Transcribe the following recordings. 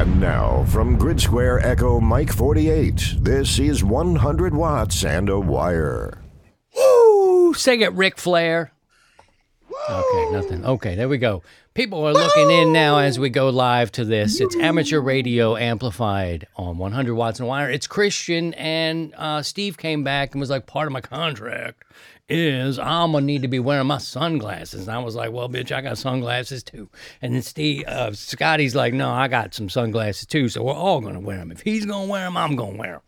And now, from Grid Square Echo Mike 48, this is 100 watts and a wire. Woo! Sing it, Ric Flair. Okay, nothing. Okay, there we go. People are looking in now as we go live to this. It's amateur radio amplified on 100 watts and wire. It's Christian, and uh, Steve came back and was like, part of my contract is I'm gonna need to be wearing my sunglasses. And I was like, well, bitch, I got sunglasses too. And then Steve, uh, Scotty's like, no, I got some sunglasses too. So we're all gonna wear them. If he's gonna wear them, I'm gonna wear them.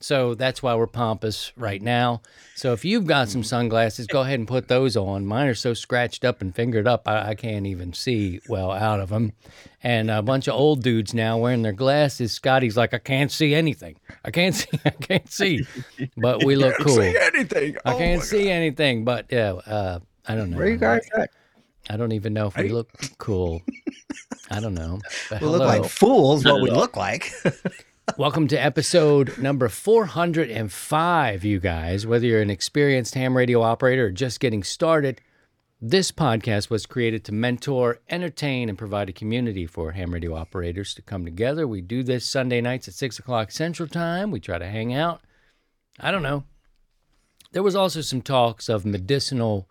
So that's why we're pompous right now. So if you've got some sunglasses, go ahead and put those on. Mine are so scratched up and fingered up, I, I can't even see well out of them. And a bunch of old dudes now wearing their glasses. Scotty's like, I can't see anything. I can't see. I can't see. But we look cool. See anything? I Oh can't my see anything. But yeah, uh, I don't know. Where you guys at? I don't even know if we look cool. I don't know. But We look like fools. What we look like? Welcome to episode number 405, you guys. Whether you're an experienced ham radio operator or just getting started, this podcast was created to mentor, entertain, and provide a community for ham radio operators to come together. We do this Sunday nights at 6 o'clock Central Time. We try to hang out. I don't know. There was also some talks of medicinal,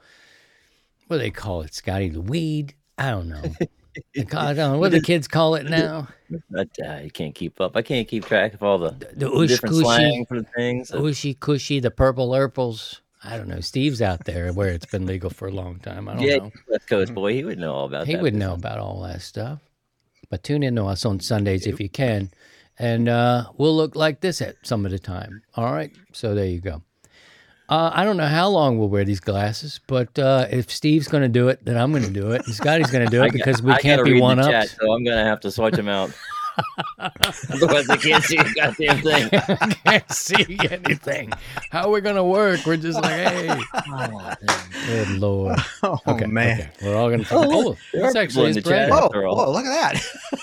what do they call it, Scotty? The weed? I don't know. They I don't know. What do the kids call it now? But uh, you can't keep up. I can't keep track of all the, The ush different cushy. slang for the things. Ushy cushy, the purple urples. I don't know. Steve's out there where it's been legal for a long time. I don't yeah, know. West Coast boy, he would know all about He would know about all that stuff. But tune in to us on Sundays if you can. And uh, we'll look like this at some of the time. All right. So there you go. Uh, I don't know how long we'll wear these glasses, but uh, if Steve's going to do it, then I'm going to do it. And Scotty's going to do it because we I can't be one up. so I'm gonna have to switch them out. Otherwise, I can't see a goddamn thing. can't see anything. How are we going to work? We're just like, hey. Good Lord. Oh Okay, man! okay. We're all gonna. Oh, Oh, look, there this actually is people in the chat. Brad. Whoa, after all. whoa! Look at that!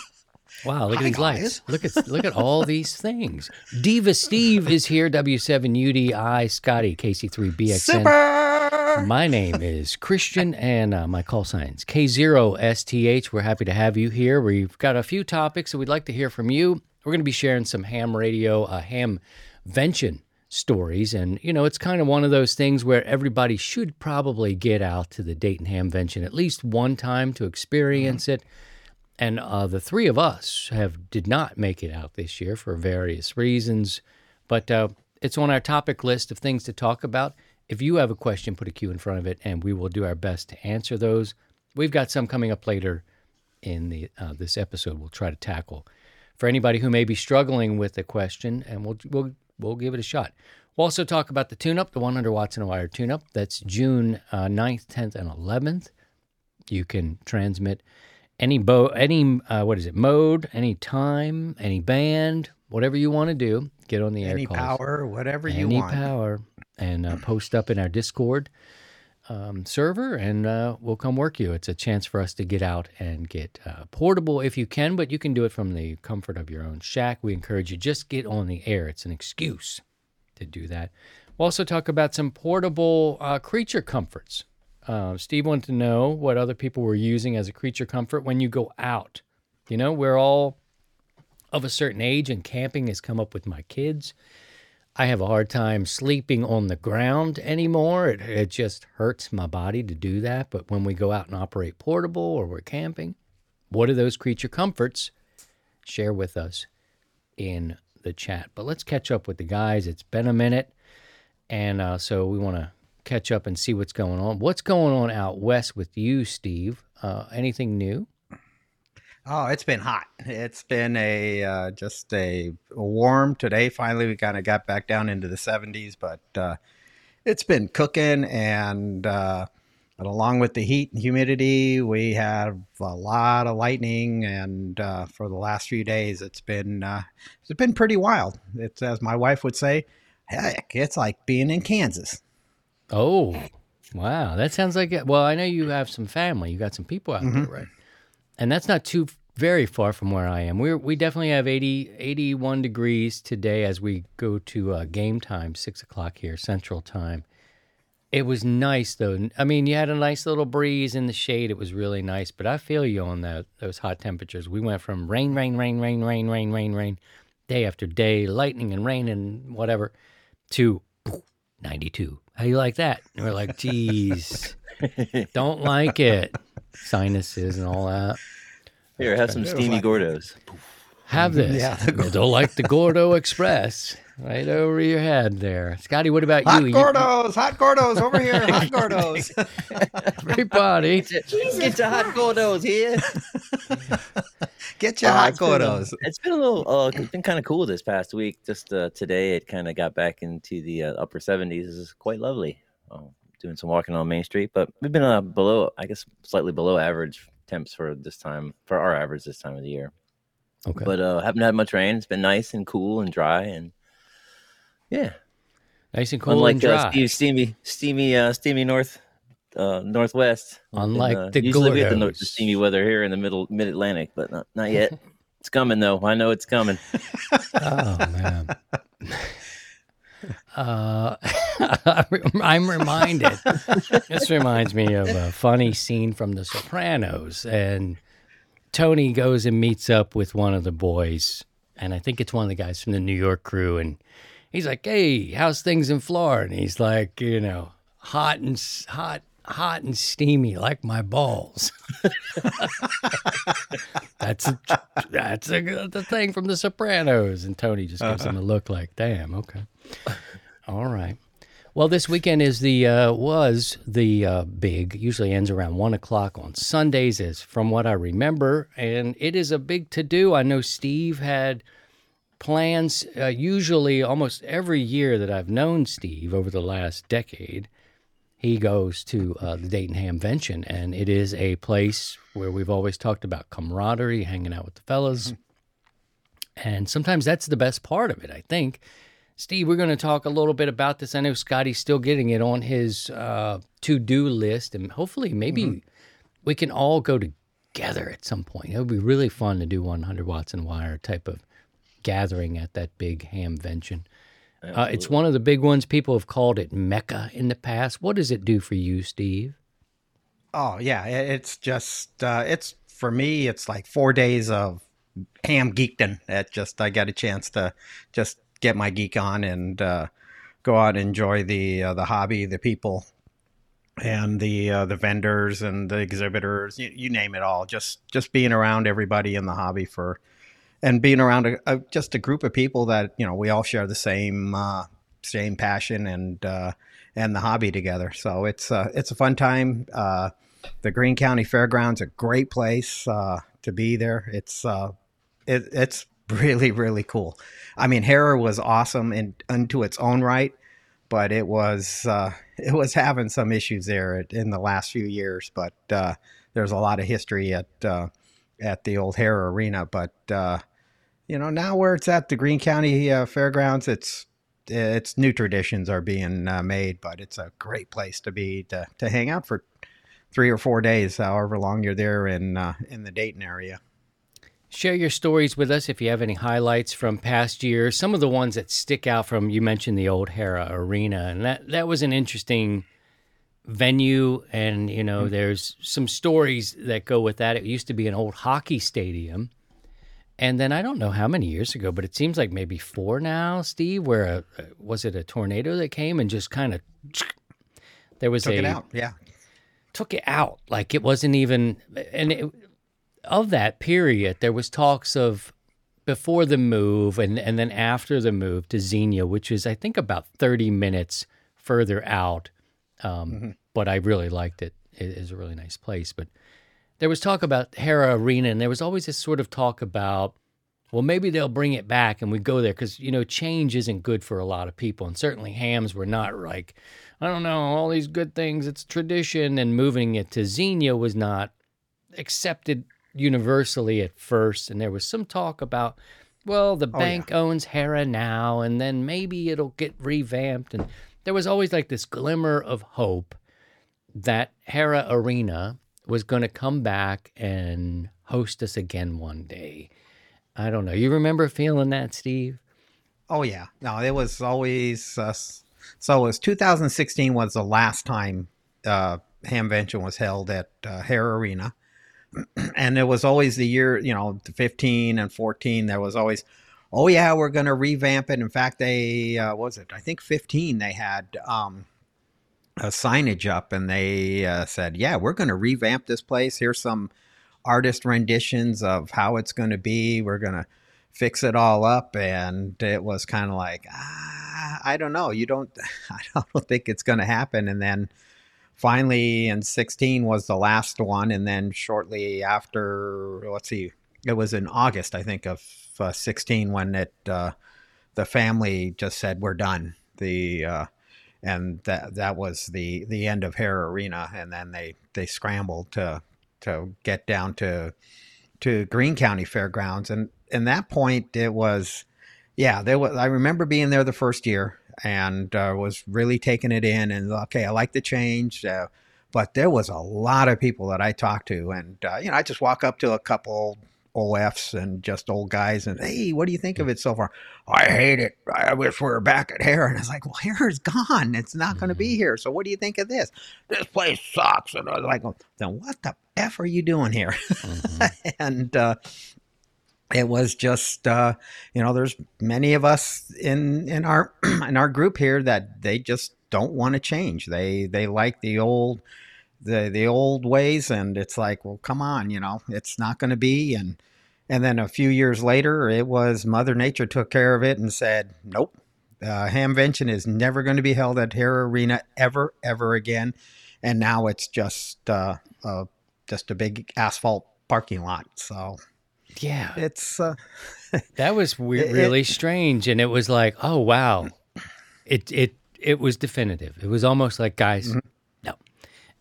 Wow, look at these guys. lights. Look at look at all these things. Diva Steve is here. W7UDI Scotty KC3BXN. Super. My name is Christian, and uh, my call sign's K0STH. We're happy to have you here. We've got a few topics that we'd like to hear from you. We're going to be sharing some ham radio, uh, ham vention stories. And, you know, it's kind of one of those things where everybody should probably get out to the Dayton Hamvention at least one time to experience it. And uh, the three of us have did not make it out this year for various reasons, but uh, it's on our topic list of things to talk about. If you have a question, put a Q in front of it, and we will do our best to answer those. We've got some coming up later in the uh, this episode. We'll try to tackle for anybody who may be struggling with a question, and we'll we'll we'll give it a shot. We'll also talk about the tune-up, the 100 watts in a wire tune-up. That's June uh, 9th, 10th, and 11th. You can transmit any bo any uh, what is it mode, any time, any band, whatever you want to do. Get on the air Any calls. power, whatever you want any power, and uh, post up in our Discord um, server, and uh, we'll come work you. It's a chance for us to get out and get uh, portable if you can, but you can do it from the comfort of your own shack. We encourage you just get on the air. It's an excuse to do that. We'll also talk about some portable uh, creature comforts. Uh, Steve wanted to know what other people were using as a creature comfort when you go out. You know, we're all of a certain age, and camping has come up with my kids. I have a hard time sleeping on the ground anymore. It, it just hurts my body to do that. But when we go out and operate portable or we're camping, what are those creature comforts? Share with us in the chat. But let's catch up with the guys. It's been a minute. And uh, so we want to catch up and see what's going on. What's going on out west with you, Steve? Uh, anything new? Oh, it's been hot. It's been a uh, just a warm today. Finally, we kind of got back down into the 70s, but uh, it's been cooking, and, uh, and along with the heat and humidity, we have a lot of lightning, and uh, for the last few days, it's been uh, it's been pretty wild. It's as my wife would say, heck, it's like being in Kansas. Oh, wow. That sounds like it. Well, I know you have some family. You got some people out there, right? And that's not too very far from where I am. We we definitely have 80, 81 degrees today as we go to uh, game time, 6 o'clock here, Central Time. It was nice though. I mean, you had a nice little breeze in the shade. It was really nice. But I feel you on that those hot temperatures. We went from rain, rain, rain, rain, rain, rain, rain, rain, day after day, lightning and rain and whatever, to 92. How you like that? And we're like, geez, don't like it. Sinuses and all that. Here, have some steamy Gordos. Have this. Yeah, You don't like the Gordo Express. Right over your head there. Scotty, what about Hot you? You- Gordos, hot Gordos over here, hot Gordos. Everybody. Get your hot Gordos here. Get your Uh, hot it's been, uh, Gordos. It's been a little. Uh, it's been kind of cool this past week. Just uh, today, it kind of got back into the uh, upper seventies. This is quite lovely. Oh, doing some walking on Main Street, but we've been uh, below, I guess, slightly below average temps for this time for our average this time of the year. Okay. But uh, haven't had much rain. It's been nice and cool and dry, and yeah, nice and cool unlike and dry. uh, steamy, steamy, uh, steamy north, uh, northwest. Unlike And, uh, the usually we get the, the steamy weather here in the middle mid Atlantic, but not not yet. it's coming though. I know it's coming. Oh man. Uh, I'm reminded. this reminds me of a funny scene from The Sopranos, and Tony goes and meets up with one of the boys, and I think it's one of the guys from the New York crew, and he's like, "Hey, how's things in Florida?" And he's like, "You know, hot and hot." Hot and steamy like my balls. that's a, that's a, the thing from The Sopranos. And Tony just gives him a look like, "Damn, okay, all right." Well, this weekend is the uh, was the uh, big. Usually ends around one o'clock on Sundays, is from what I remember, and it is a big to do. I know Steve had plans. Uh, usually, almost every year that I've known Steve over the last decade, he goes to uh, the Dayton Hamvention, and it is a place where we've always talked about camaraderie, hanging out with the fellas, and sometimes that's the best part of it. I think. Steve, we're going to talk a little bit about this. I know Scotty's still getting it on his uh, to-do list, and hopefully, maybe we can all go together at some point. It would be really fun to do 100 watts and wire type of gathering at that big hamvention. Uh, it's one of the big ones. People have called it Mecca in the past. What does it do for you, Steve? Oh yeah, it's just uh, it's for me. It's like four days of ham geekdom. That just I got a chance to just get my geek on and uh, go out and enjoy the uh, the hobby, the people, and the uh, the vendors and the exhibitors. You, you name it all. Just just being around everybody in the hobby for, and being around a, a, just a group of people that you know we all share the same uh, same passion and uh, and the hobby together. So it's uh, it's a fun time. Uh, the Greene County Fairgrounds a great place uh, to be there. It's uh, it, it's really really cool. I mean, Hara was awesome in unto its own right, but it was it was having some issues there in the last few years. But there's a lot of history at at the old Hara Arena. But uh, you know, now where it's at the Greene County uh, Fairgrounds, it's it's new traditions are being uh, made, but it's a great place to be to, to hang out for three or four days, however long you're there in uh, in the Dayton area. Share your stories with us if you have any highlights from past years. Some of the ones that stick out from you mentioned the old Hara Arena, and that that was an interesting venue. And you know, there's some stories that go with that. It used to be an old hockey stadium, and then I don't know how many years ago, but it seems like maybe four now, Steve. Where a, was it a tornado that came and just kind of there was Took a it out, yeah. took it out like it wasn't even and it, of that period there was talks of before the move and and then after the move to Xenia which is I think about 30 minutes further out um, but I really liked it it is a really nice place but there was talk about Hara Arena and there was always this sort of talk about well maybe they'll bring it back and we go there because you know change isn't good for a lot of people and certainly hams were not like i don't know all these good things it's tradition and moving it to xenia was not accepted universally at first and there was some talk about well the oh, yeah. bank owns hara now and then maybe it'll get revamped and there was always like this glimmer of hope that hara arena was going to come back and host us again one day I don't know. You remember feeling that, Steve? Oh yeah, no, it was always uh, So it was 2016 was the last time uh, Hamvention was held at uh, Hara Arena, and it was always the year you know 15 and 14. There was always, oh yeah, we're going to revamp it. In fact, they uh, was it? I think 15 they had. Um, a signage up and they uh, said, "Yeah, we're going to revamp this place. Here's some artist renditions of how it's going to be. We're going to fix it all up." And it was kind of like, ah, I don't know. You don't. I don't think it's going to happen. And then finally, in 16 was the last one, and then shortly after, let's see, it was in August, I think, of uh, 16 when it uh, the family just said, "We're done." The uh, and that that was the the end of Hara Arena, and then they they scrambled to to get down to to Greene County Fairgrounds, and in that point it was, yeah, there was. I remember being there the first year and uh, was really taking it in, and okay, I like the change. Uh, but there was a lot of people that I talked to, and uh, you know, I just walk up to a couple OFs and just old guys and hey, what do you think of it so far? I hate it. I wish we were back at Hara. And I was like, well, Hara's gone. It's not going to be here. So what do you think of this? This place sucks. And I was like, then what the f are you doing here? Mm-hmm. and uh, it was just uh, you know, there's many of us in in our in our group here that they just don't want to change. They they like the old the the old ways and it's like well come on you know it's not going to be and and then a few years later it was mother nature took care of it and said nope uh, hamvention is never going to be held at Hara Arena ever ever again and now it's just uh, uh, just a big asphalt parking lot so yeah. it's uh, that was really it, strange and it was like oh wow. It it it was definitive. It was almost like guys mm-hmm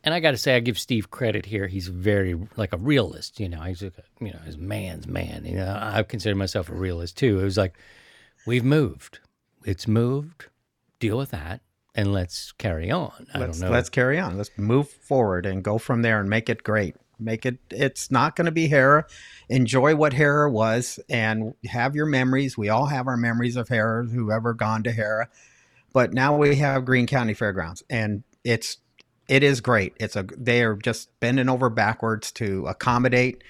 and I got to say, I give Steve credit here. He's very like a realist. You know, he's a, you know his man's man. You know, I consider myself a realist too. It was like, we've moved. It's moved. Deal with that, and let's carry on. I let's, don't know. Let's carry on. Let's move forward and go from there and make it great. Make it. It's not going to be Hara. Enjoy what Hara was and have your memories. We all have our memories of Hara. Whoever gone to Hara, but now we have Greene County Fairgrounds, and it's it is great. It's a they are just bending over backwards to accommodate,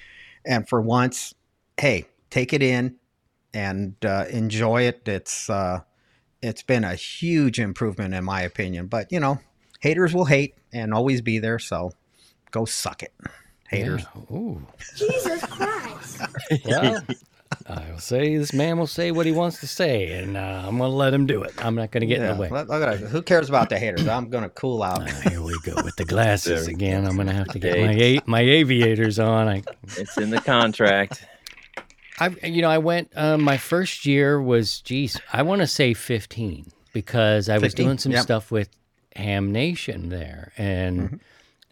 and for once, hey, take it in and uh, enjoy it. It's uh, it's been a huge improvement in my opinion. But you know, haters will hate and always be there. So go suck it, haters. Yeah. Jesus Christ. well, I will say this man will say what he wants to say, and uh, I'm going to let him do it. I'm not going to get yeah, in the way. Look, look who cares about the haters? I'm going to cool out. Uh, here we go with the glasses again. I'm going to have to get my my aviators on. I, it's in the contract. I you know I went. Uh, my first year was geez, I want to say 15 because I 15? was doing some yep. stuff with Ham Nation there, and. Mm-hmm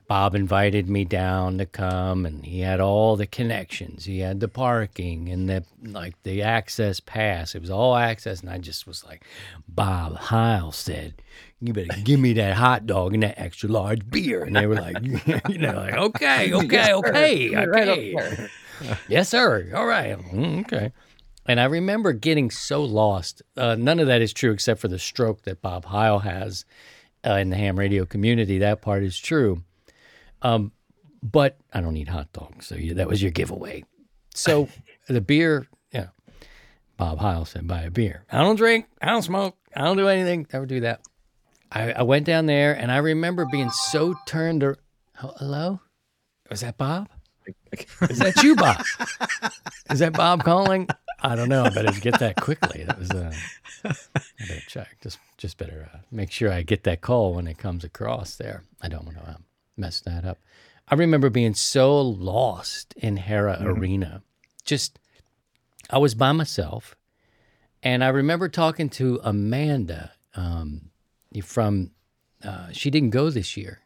Bob invited me down to come and he had all the connections. He had the parking and the like the access pass. It was all access and I just was like, Bob Heil said, You better give me that hot dog and that extra large beer. And they were like, you know, like, okay, okay, okay, okay. yes, sir. All right. Mm, okay. And I remember getting so lost. Uh, none of that is true except for the stroke that Bob Heil has uh, in the ham radio community. That part is true um, but I don't eat hot dogs, so you, that was your giveaway. So the beer, yeah. Bob Heil said, "Buy a beer." I don't drink. I don't smoke. I don't do anything. Never do that. I, I went down there, and I remember being so turned. Hello, was that Bob? Is that you, Bob? Is that Bob calling? I don't know. I better get that quickly. That was. Uh, I better check. Just, just better uh, make sure I get that call when it comes across there. I don't want to. Um, messed that up. I remember being so lost in Hara mm-hmm. Arena. Just, I was by myself. And I remember talking to Amanda um, from, uh, she didn't go this year.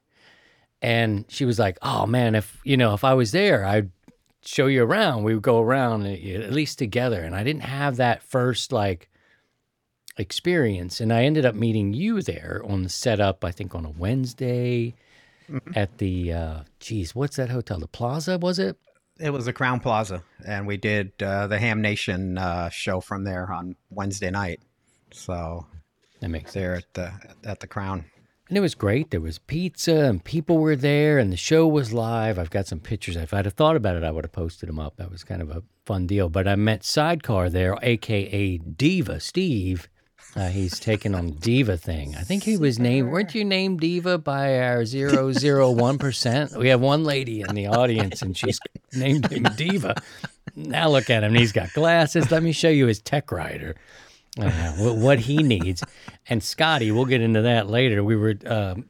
And she was like, oh man, if, you know, if I was there, I'd show you around. We would go around at least together. And I didn't have that first, like, experience. And I ended up meeting you there on the setup, I think on a Wednesday Mm-hmm. at the uh geez, what's that hotel? The Plaza, was it? It was the Crown Plaza, and we did uh, the Ham Nation uh, show from there on Wednesday night. So That makes there sense. at the at the Crown. And it was great. There was pizza and people were there and the show was live. I've got some pictures. If I'd have thought about it, I would have posted them up. That was kind of a fun deal. But I met Sidecar there, aka Diva Steve. Uh, he's taking on Diva thing. I think he was named. Weren't you named Diva by our 001%? We have one lady in the audience and she's named him Diva. Now look at him. He's got glasses. Let me show you his tech rider. Uh, what, what he needs. And Scotty, we'll get into that later. We were um,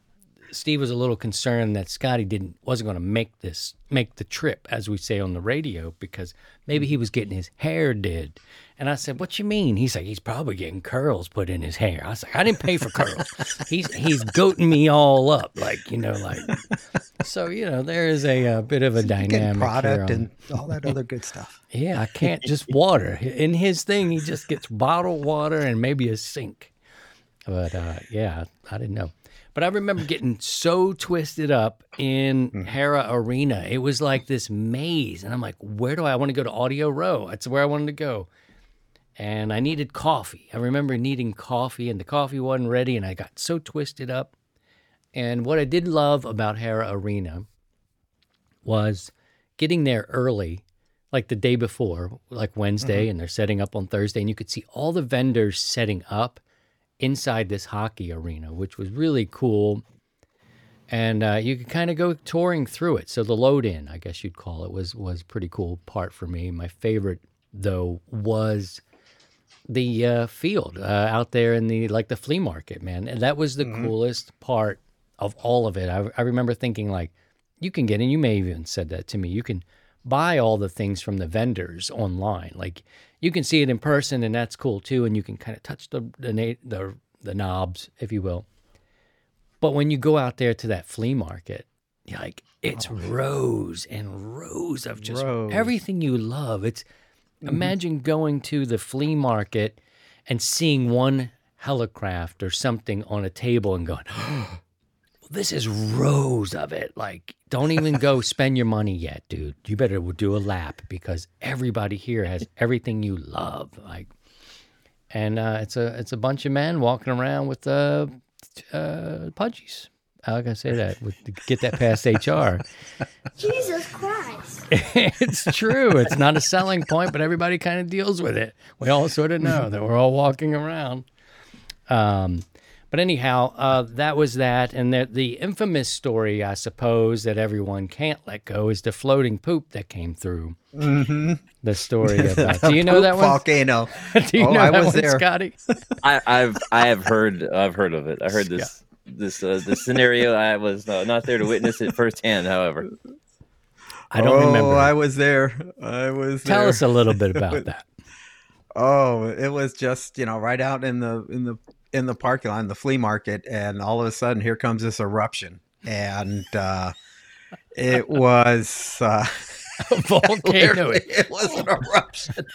Steve was a little concerned that Scotty didn't wasn't going to make this make the trip, as we say on the radio, because maybe he was getting his hair did. And I said, "What you mean?" He's like, "He's probably getting curls put in his hair." I was like, "I didn't pay for curls. he's he's goating me all up, like you know, like." So you know, there is a, uh bit of a Getting dynamic product on- and all that other good stuff. yeah, I can't just water. In his thing, he just gets bottled water and maybe a sink. But uh, yeah, I didn't know. But I remember getting so twisted up in mm-hmm. Hara Arena. It was like this maze. And I'm like, where do I, I want to go to Audio Row? That's where I wanted to go. And I needed coffee. I remember needing coffee, and the coffee wasn't ready. And I got so twisted up. And what I did love about Hara Arena was getting there early like the day before, like Wednesday, mm-hmm. and they're setting up on Thursday, and you could see all the vendors setting up inside this hockey arena, which was really cool. And uh, you could kind of go touring through it. So the load in, I guess you'd call it, was was pretty cool part for me. My favorite though was the uh, field uh, out there in the like the flea market, man. And that was the coolest part of all of it. I, I remember thinking like, you can get, and you may have even said that to me. You can buy all the things from the vendors online. Like you can see it in person, and that's cool too. And you can kind of touch the the the, the knobs, if you will. But when you go out there to that flea market, you're like it's oh, rows and rows of just Rows. everything you love. It's mm-hmm. imagine going to the flea market and seeing one helicraft or something on a table and going, oh, this is rows of it. Like, don't even go spend your money yet, dude. You better do a lap because everybody here has everything you love. Like, and uh, it's a it's a bunch of men walking around with uh, uh, pudgies. How can I say that? With get that past HR. Jesus Christ. it's true. It's not a selling point, but everybody kind of deals with it. We all sort of know that we're all walking around. Um, but anyhow, uh, that was that, and the, the infamous story, I suppose, that everyone can't let go is the floating poop that came through. Mm-hmm. The story about. Do you know that one? volcano? Do you Oh, know I that was one, there. Scotty? I, I've I have heard I've heard of it. I heard this this uh, this scenario. I was uh, not there to witness it firsthand. However, I don't remember. oh, remember. I was there. I was Tell there. us a little bit about that. Oh, it was just you know right out in the in the in the parking lot in the flea market, and all of a sudden here comes this eruption, and uh, it was uh, Volcano. it was an eruption,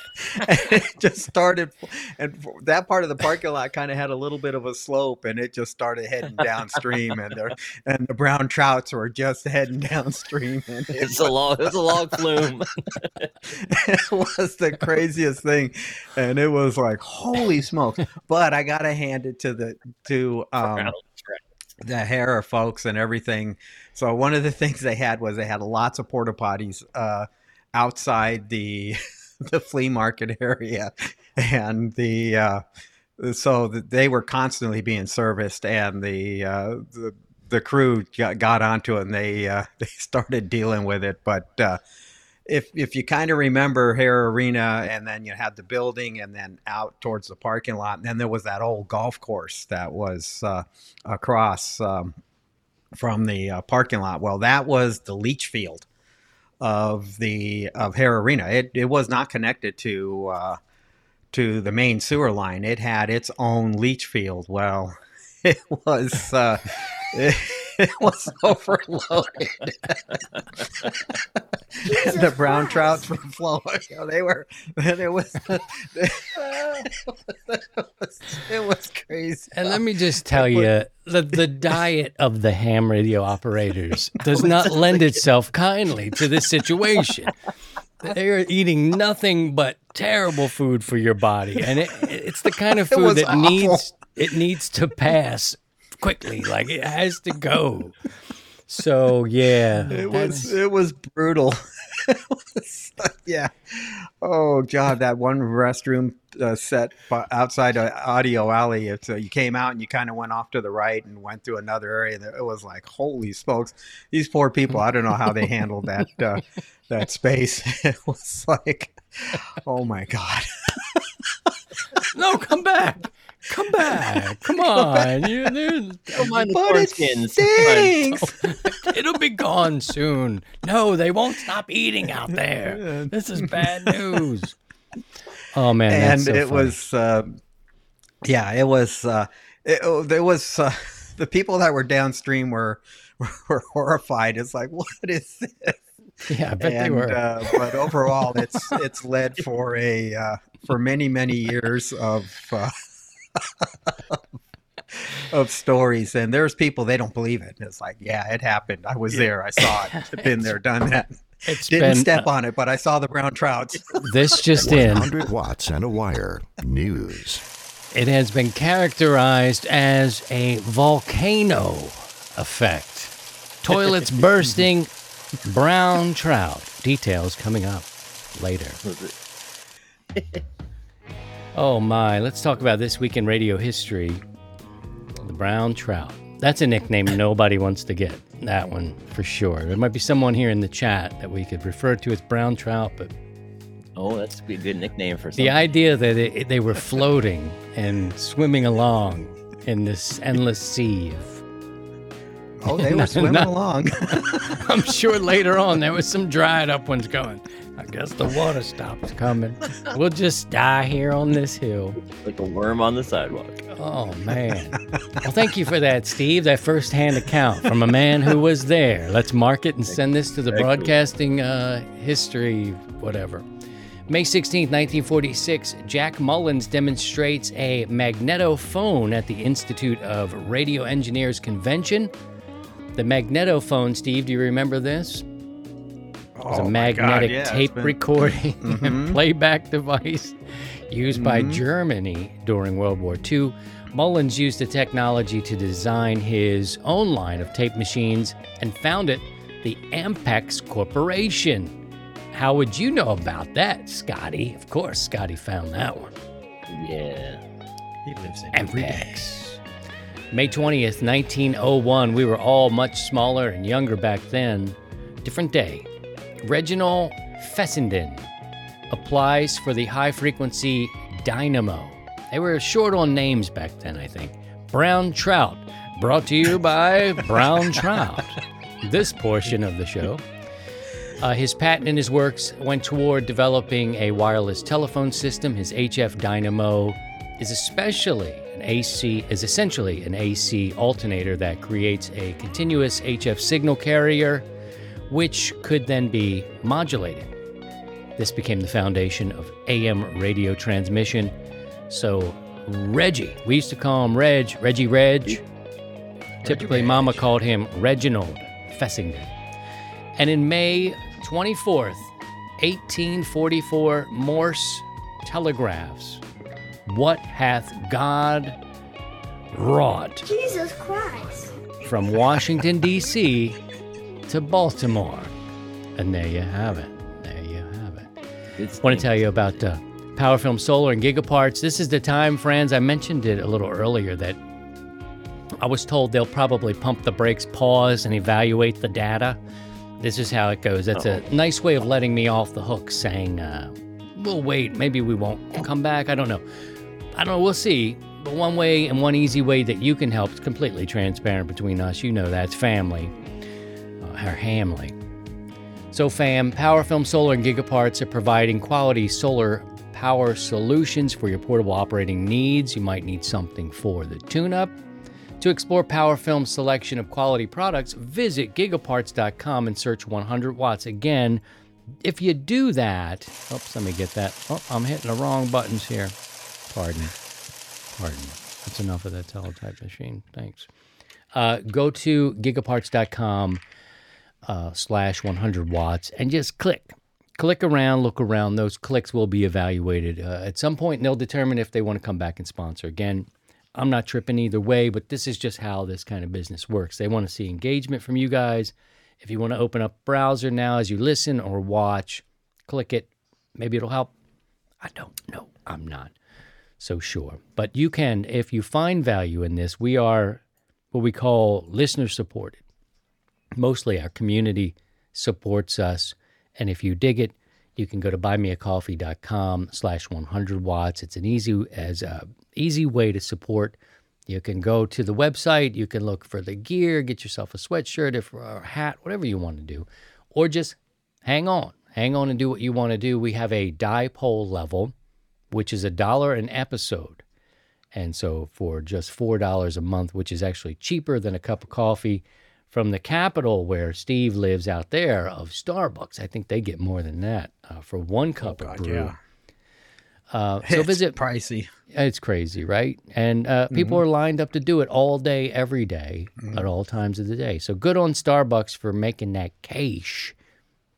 and it just started, and that part of the parking lot kind of had a little bit of a slope, and it just started heading downstream, and the and the brown trouts were just heading downstream, and it it's a long it's a long flume. it was the craziest thing and it was like holy smokes but i gotta hand it to the to um the Hara folks and everything. So one of the things they had was they had lots of porta potties uh outside the the flea market area. And the uh so they were constantly being serviced and the uh the the crew got, got onto it and they uh, they started dealing with it. But uh if if you kind of remember Hara Arena, and then you had the building, and then out towards the parking lot, and then there was that old golf course that was uh, across um, from the uh, parking lot. Well, that was the leach field of the of Hara Arena. It it was not connected to uh, to the main sewer line. It had its own leach field. Well, it was. Uh, it was overloaded. the brown trouts were flowing. You know, they were. It was. It was, it was crazy. And let me just tell you, the, the diet of the ham radio operators does not lend itself kindly to this situation. they are eating nothing but terrible food for your body, and it, it's the kind of food that awful. needs it needs to pass quickly. Like it has to go. So yeah, It was it was brutal. It was yeah. Oh God, that one restroom uh, set outside uh, Audio Alley. It's uh, you came out and you kind of went off to the right and went through another area. That it was like holy smokes, these poor people. I don't know how they handled that uh, that space. It was like, oh my God. no, come back, come back, come on. You, there's- Don't But it skins. stinks. It'll be gone soon. No, they won't stop eating out there. This is bad news. Oh man, and so it funny. was uh, yeah it was uh, it, oh, there was uh, the people that were downstream were were horrified it's like what is this yeah, I bet they were. uh, but overall it's it's led for a uh, for many many years of uh, of stories and there's people they don't believe it it's like yeah it happened i was there i saw it been there done that It's didn't been step uh, on it but i saw the brown trouts this just in. 100 watts and a wire. News. It has been characterized as a volcano effect. Toilets bursting, brown trout. Details coming up later. Oh my, let's talk about this week in radio history. The brown trout. That's a nickname nobody wants to get. That one for sure. There might be someone here in the chat that we could refer to as brown trout, but Oh, that's be a good nickname for something. the idea that it, they were floating and swimming along in this endless sea of oh they were swimming Not- along I'm sure later on there was some dried up ones going. I guess the water stops coming. We'll just die here on this hill. like a worm on the sidewalk. Oh man. Well, thank you for that, Steve. That first-hand account from a man who was there. Let's mark it and send this to the broadcasting uh, history, whatever. May 16th, 1946, Jack Mullins demonstrates a magnetophone at the Institute of Radio Engineers Convention. The magnetophone, Steve, do you remember this? It was Oh a my God, magnetic yeah, tape been- recording and Mhm. playback device used by Mhm. Germany during World War II. Mullins used the technology to design his own line of tape machines and founded the Ampex Corporation. How would you know about that, Scotty? Of course, Scotty found that one. Yeah. he lives in. Ampex. May 20th, 1901. We were all much smaller and younger back then. Different day. Reginald Fessenden applies for the high frequency dynamo. They were short on names back then, I think. Brown Trout, brought to you by Brown Trout. This portion of the show. Uh, his patent and his works went toward developing a wireless telephone system. His HF Dynamo is especially an AC is essentially an AC alternator that creates a continuous HF signal carrier, which could then be modulated. This became the foundation of AM radio transmission. So Reggie, we used to call him Reg, Reggie Reg. Typically, Mama called him Reginald Fessenden. And in May 24th, 1844, Morse telegraphs. What hath God wrought Jesus Christ. from Washington, D.C. to Baltimore? And there you have it. There you have it. Good I want to tell you about uh, PowerFilm Solar and Gigaparts. This is the time, friends. I mentioned it a little earlier that I was told they'll probably pump the brakes, pause, and evaluate the data. This is how it goes. That's a nice way of letting me off the hook, saying, uh, we'll wait. Maybe we won't come back. I don't know. I don't know. We'll see. But one way and one easy way that you can help is completely transparent between us. You know that's family, our Hamley. So, fam, PowerFilm Solar and Gigaparts are providing quality solar power solutions for your portable operating needs. You might need something for the tune up. To explore PowerFilm's selection of quality products, visit gigaparts.com and search 100 watts. Again, if you do that, oops, let me get that. Oh, I'm hitting the wrong buttons here. Pardon. Pardon. That's enough of that teletype machine. Thanks. Uh, go to gigaparts.com uh, slash 100 watts and just click click around, look around. Those clicks will be evaluated uh, at some point, and they'll determine if they want to come back and sponsor. Again, I'm not tripping either way, but this is just how this kind of business works. They want to see engagement from you guys. If you want to open up browser now as you listen or watch, click it. Maybe it'll help. I don't know. I'm not so sure. But you can, if you find value in this, we are what we call listener supported. Mostly our community supports us. And if you dig it, you can go to buymeacoffee.com slash 100 watts. It's an easy as a easy way to support. You can go to the website. You can look for the gear, get yourself a sweatshirt if, or a hat, whatever you want to do. Or just hang on. Hang on and do what you want to do. We have a dipole level which is a dollar an episode. And so for just $4 a month, which is actually cheaper than a cup of coffee from the capital where Steve lives out there of Starbucks, I think they get more than that uh, for one cup of brew. yeah. Uh, so It's visit pricey. it's crazy, right? And uh, people are lined up to do it all day, every day, at all times of the day. So good on Starbucks for making that cash.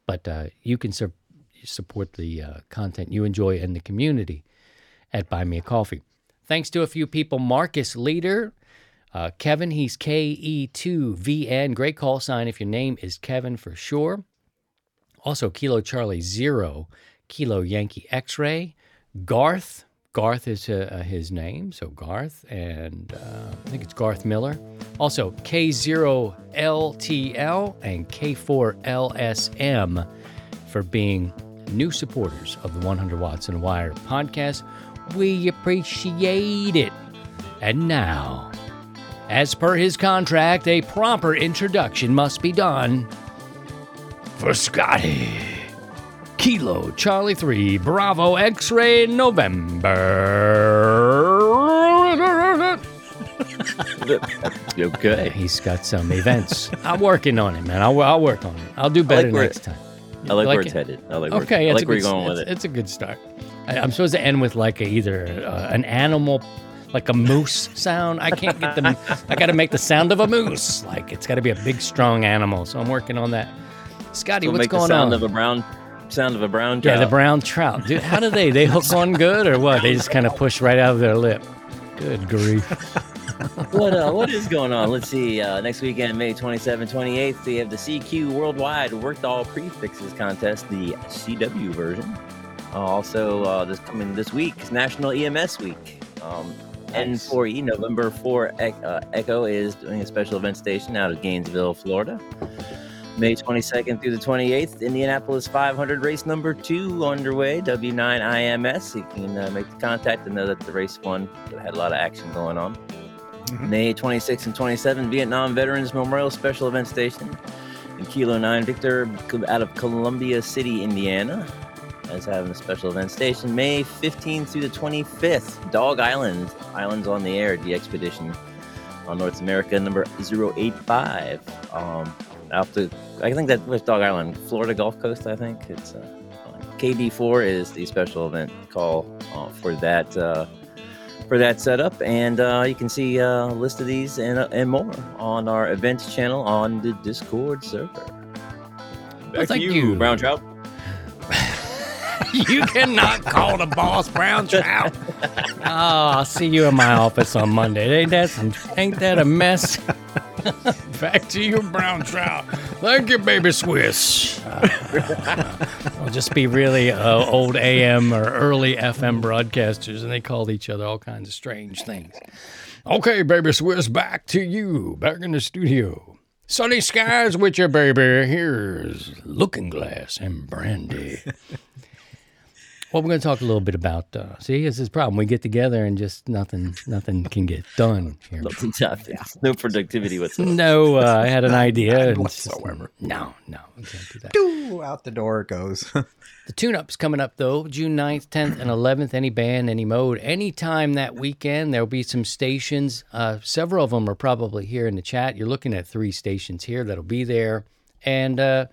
But uh, you can su- support the uh, content you enjoy in the community at Buy Me a Coffee. Thanks to a few people Marcus Leader, uh, Kevin, he's KE2VN. Great call sign if your name is Kevin for sure. Also, Kilo Charlie Zero, Kilo Yankee X Ray, Garth. Garth is uh, uh, his name, so Garth, and uh, I think it's Garth Miller. Also, K0LTL and K4LSM for being new supporters of the 100 Watts and Wire podcast. We appreciate it. And now, as per his contract, a proper introduction must be done for Scotty. Kilo Charlie 3 Bravo X Ray November. okay. He's got some events. I'm working on it, man. I'll, I'll work on it. I'll do better where- next time. I like, like where it's it? headed. I like where, Okay, I it's like a where good, you're going it's, with it. it's a good start. I, I'm supposed to end with like a, either uh, an animal, like a moose sound. I can't get the. I got to make the sound of a moose. Like it's got to be a big, strong animal. So I'm working on that. Scotty, what's make the sound on? of a brown sound of a brown yeah, the trout. brown trout, dude. How do they? They hook on good or what? They just kind of push right out of their lip. Good grief. what uh, what is going on? Let's see. Uh, next weekend, May 27, 28th, we have the CQ Worldwide Worked All Prefixes contest, the CW version. Uh, also, uh, this coming this week is National EMS Week. Um, N4E November 4 uh, Echo is doing a special event station out of Gainesville, Florida. May 22nd through the 28th, Indianapolis 500 race number two underway, W9IMS. You can uh, make the contact and know that the race one had a lot of action going on. May 26 and 27, Vietnam Veterans Memorial Special Event Station in Kilo 9 Victor out of Columbia City, Indiana. As having a special event station May 15th through the 25th, Dog Island, Islands on the Air, the expedition on North America, number 085. Um, out to, I think that was Dog Island, Florida Gulf Coast, I think. It's uh, KD4 is the special event call uh, for that. Uh, for that setup. And uh, you can see uh, a list of these and, uh, and more on our events channel on the Discord server. Back to thank you, you. Brown Trout. you cannot call the boss brown trout. Oh, I'll see you in my office on Monday. Ain't that some, ain't that a mess? Back to you, brown trout. Thank you, baby Swiss. Uh, I'll just be really uh, old AM or early FM broadcasters, and they called each other all kinds of strange things. Okay, baby Swiss, back to you, back in the studio. Sunny skies with your baby. Here's Looking Glass and Brandy. Well, we're going to talk a little bit about. Uh, see, this is the problem. We get together and just nothing, nothing can get done here. Nothing happens. No productivity whatsoever. No, uh, I had an idea. And it's just- no, no, we can't do that. Ooh, out the door it goes. The tune-up's coming up though, June 9th, 10th, and 11th. Any band, any mode, anytime that weekend. There'll be some stations. Uh, several of them are probably here in the chat. You're looking at three stations here that'll be there, and uh,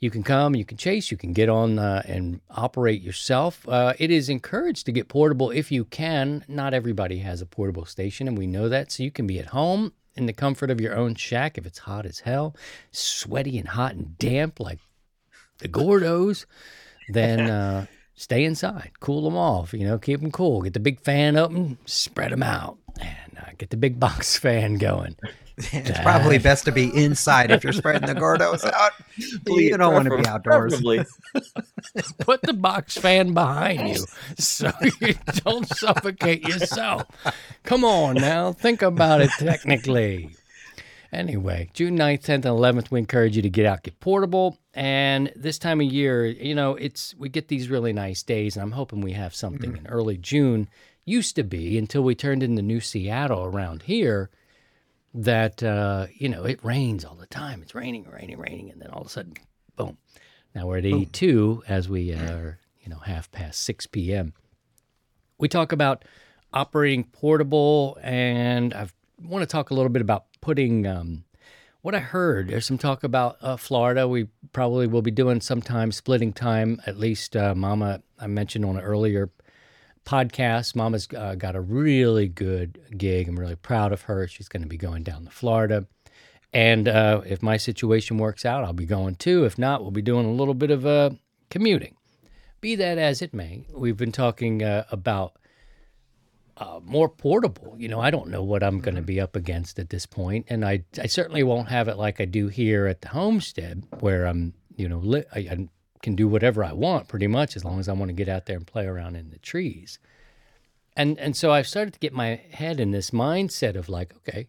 you can come, you can chase, you can get on uh, and operate yourself. Uh, it is encouraged to get portable if you can. Not everybody has a portable station, and we know that. So you can be at home in the comfort of your own shack if it's hot as hell, sweaty and hot and damp like the Gordos. then uh, stay inside, cool them off. You know, keep them cool. Get the big fan up and spread them out, and uh, get the big box fan going. it's probably best to be inside if you're spreading the Gordos out. you don't want to be outdoors. Put the box fan behind you so you don't suffocate yourself. Come on now, think about it technically. Anyway, June 9th, 10th, and 11th, we encourage you to get out, get portable. And this time of year, you know, it's we get these really nice days, and I'm hoping we have something in early June. Used to be until we turned into New Seattle around here that uh, you know it rains all the time. It's raining, raining, raining, and then all of a sudden, boom. Now we're at 82 as we are, you know, half past 6 p.m. We talk about operating portable, and I want to talk a little bit about putting. Um, what I heard, there's some talk about uh, Florida. We probably will be doing sometime splitting time. At least, uh, Mama, I mentioned on an earlier podcast. Mama's uh, got a really good gig. I'm really proud of her. She's going to be going down to Florida. And uh, if my situation works out, I'll be going too. If not, we'll be doing a little bit of uh, commuting. Be that as it may, we've been talking uh, about uh, more portable. You know, I don't know what I'm going to be up against at this point, and I I certainly won't have it like I do here at the homestead, where I'm you know li- I, I can do whatever I want pretty much as long as I want to get out there and play around in the trees. And and so I've started to get my head in this mindset of like, okay,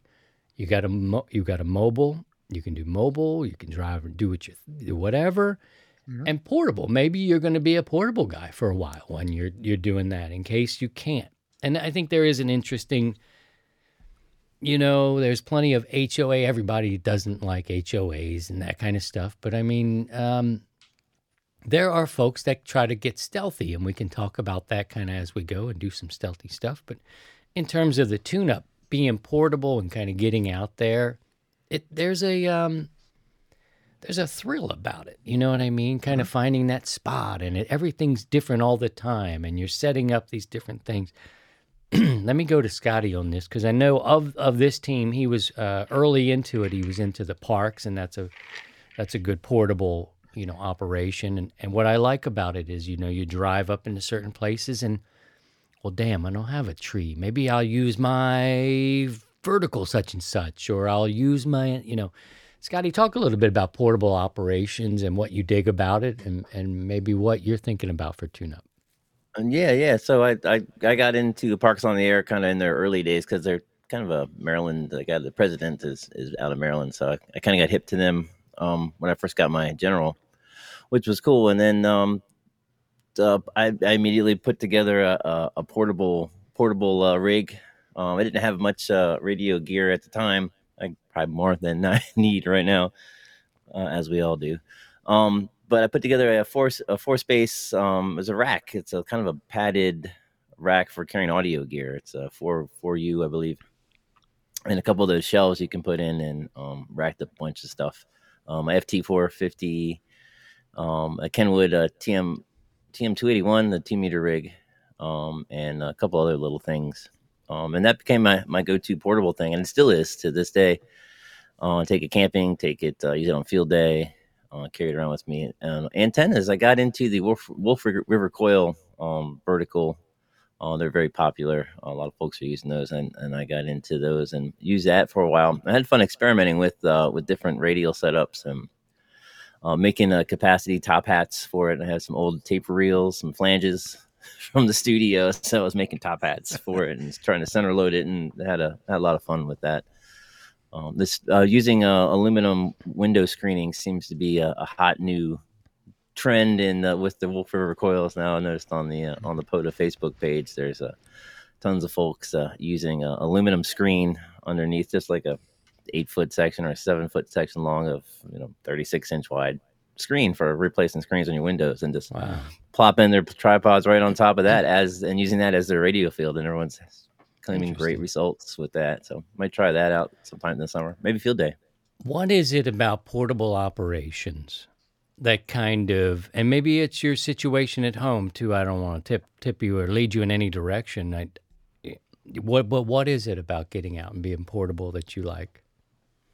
you got a mo- you got a mobile, you can do mobile, you can drive and do what you do whatever. And portable, maybe you're going to be a portable guy for a while when you're you're doing that in case you can't. And I think there is an interesting you know, there's plenty of HOA. Everybody doesn't like HOAs and that kind of stuff. But I mean, um, there are folks that try to get stealthy, and we can talk about that kind of as we go and do some stealthy stuff. But in terms of the tune-up, being portable and kind of getting out there, it there's a um, there's a thrill about it. You know what I mean? Kind of finding that spot, and it, everything's different all the time, and you're setting up these different things. Let me go to Scotty on this because I know of of this team. He was uh, early into it. He was into the parks, and that's a that's a good portable you know operation. And and what I like about it is you know you drive up into certain places and well, damn, I don't have a tree. Maybe I'll use my vertical such and such, or I'll use my you know. Scotty, talk a little bit about portable operations and what you dig about it, and, and maybe what you're thinking about for tune-up. And yeah, yeah. So I, I, I got into Parks on the Air kind of in their early days because they're kind of a Maryland. The guy, the president is is out of Maryland, so I, I kind of got hip to them um, when I first got my general, which was cool. And then um, uh, I, I immediately put together a, a, a portable portable uh, rig. Um, I didn't have much uh, radio gear at the time. I probably more than I need right now, uh, as we all do. Um, but I put together a force a four space um as a rack. It's a kind of a padded rack for carrying audio gear. It's a four four U, I believe, and a couple of those shelves you can put in and um, racked up a bunch of stuff. Um, FT four fifty, um, a Kenwood uh, TM TM two eighty one, the two meter rig, um, and a couple other little things. Um, and that became my my go to portable thing, and it still is to this day. Uh, take it camping, take it uh, use it on field day uh, carried around with me. Antennas, I got into the Wolf, Wolf River Coil um, vertical. Uh, they're very popular. A lot of folks are using those, and, and I got into those and used that for a while. I had fun experimenting with uh, with different radial setups and uh, making a capacity top hats for it. I had some old taper reels, some flanges from the studio, so I was making top hats for it and trying to center load it, and had a had a lot of fun with that. Um, this uh, using uh, aluminum window screening seems to be a, a hot new trend in uh, with the Wolf River coils now. I noticed on the uh, on the POTA Facebook page, there's uh, tons of folks uh, using a aluminum screen underneath, just like a eight foot section or a seven foot section long of you know 36 inch wide screen for replacing screens on your windows, and just Wow. plopping their tripods right on top of that as and using that as their radio field, and everyone's claiming great results with that. So might try that out sometime this summer, maybe field day. What is it about portable operations that kind of, and maybe it's your situation at home too. I don't want to tip tip you or lead you in any direction. I, what, but what is it about getting out and being portable that you like?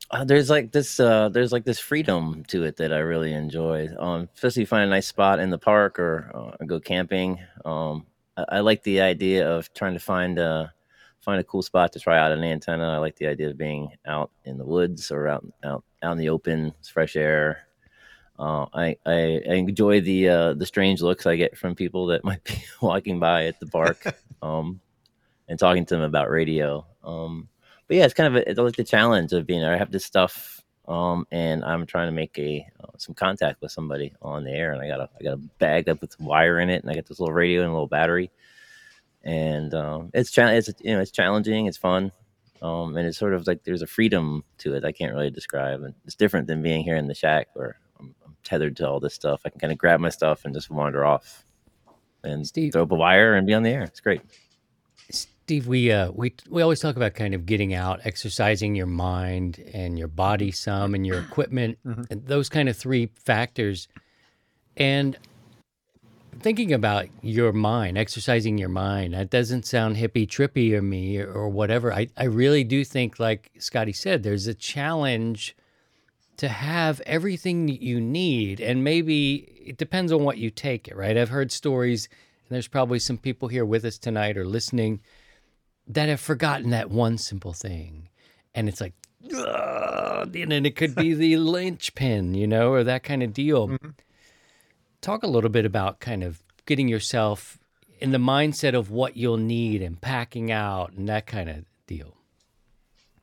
Uh, there's like this uh, there's like this freedom to it that I really enjoy. Um, especially find a nice spot in the park or uh, go camping. Um, I, I, like the idea of trying to find a find a cool spot to try out an antenna. I like the idea of being out in the woods or out out out in the open, fresh air. Uh, I, I, I enjoy the uh, the strange looks I get from people that might be walking by at the park, um, and talking to them about radio. Um, but yeah, it's kind of a, it's like the challenge of being there. I have this stuff, um, and I'm trying to make a uh, some contact with somebody on the air, and I got a I got a bag that with some wire in it, and I got this little radio and a little battery, and um, it's cha- it's you know it's challenging, it's fun, um, and it's sort of like there's a freedom to it I can't really describe, and it's different than being here in the shack where I'm, I'm tethered to all this stuff. I can kind of grab my stuff and just wander off, and Steve. throw up a wire and be on the air. It's great. Steve, we uh, we we always talk about kind of getting out, exercising your mind and your body some, and your equipment, mm-hmm. and those kind of three factors. And thinking about your mind, exercising your mind, that doesn't sound hippy trippy or me or, whatever. I I really do think, like Scotty said, there's a challenge to have everything you need, and maybe it depends on what you take it. Right? I've heard stories, and there's probably some people here with us tonight or listening that have forgotten that one simple thing. And it's like, and then it could be the linchpin, you know, or that kind of deal. Mm-hmm. Talk a little bit about kind of getting yourself in the mindset of what you'll need and packing out and that kind of deal.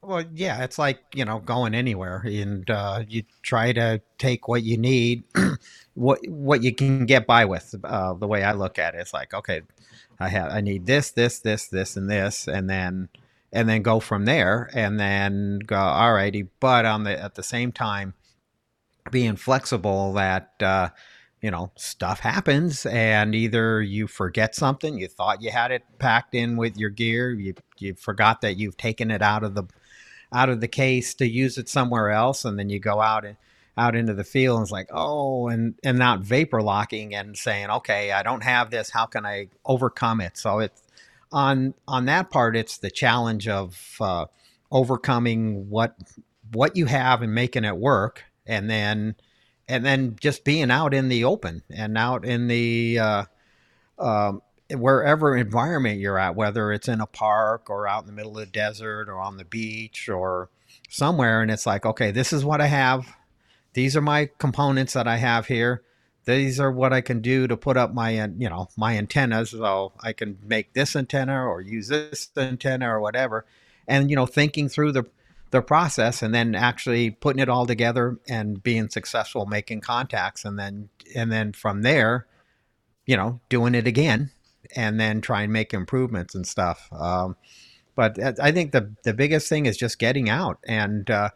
Well, yeah, it's like you know going anywhere, and uh, you try to take what you need, what what you can get by with. Uh, the way I look at it, it's like okay, I have I need this, this, this, this, and this, and then and then go from there, and then go alrighty. But on the at the same time, being flexible that uh, you know stuff happens, and either you forget something, you thought you had it packed in with your gear, you you forgot that you've taken it out of the out of the case to use it somewhere else, and then you go out and out into the field and it's like oh and and not vapor locking and saying okay i don't have this how can i overcome it? So it's on on that part it's the challenge of uh, overcoming what what you have and making it work and then and then just being out in the open and out in the uh, um, wherever environment you're at whether it's in a park or out in the middle of the desert or on the beach or somewhere and it's like okay this is what i have these are my components that I have here. These are what I can do to put up my, you know, my antennas. So I can make this antenna or use this antenna or whatever. And, you know, thinking through the, the process and then actually putting it all together and being successful making contacts. And then, and then from there, you know, doing it again and then try and make improvements and stuff. Um, but I think the the biggest thing is just getting out and uh,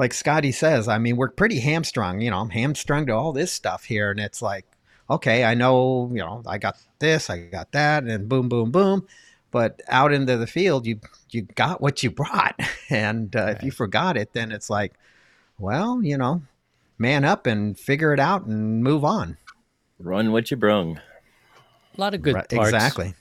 like Scotty says, I mean, we're pretty hamstrung. You know, I'm hamstrung to all this stuff here, and it's like, okay, I know, you know, I got this, I got that, and boom, boom, boom. But out into the field, you you got what you brought, and uh, right. if you forgot it, then it's like, well, you know, man up and figure it out and move on. Run what you brung. A lot of good right, parts exactly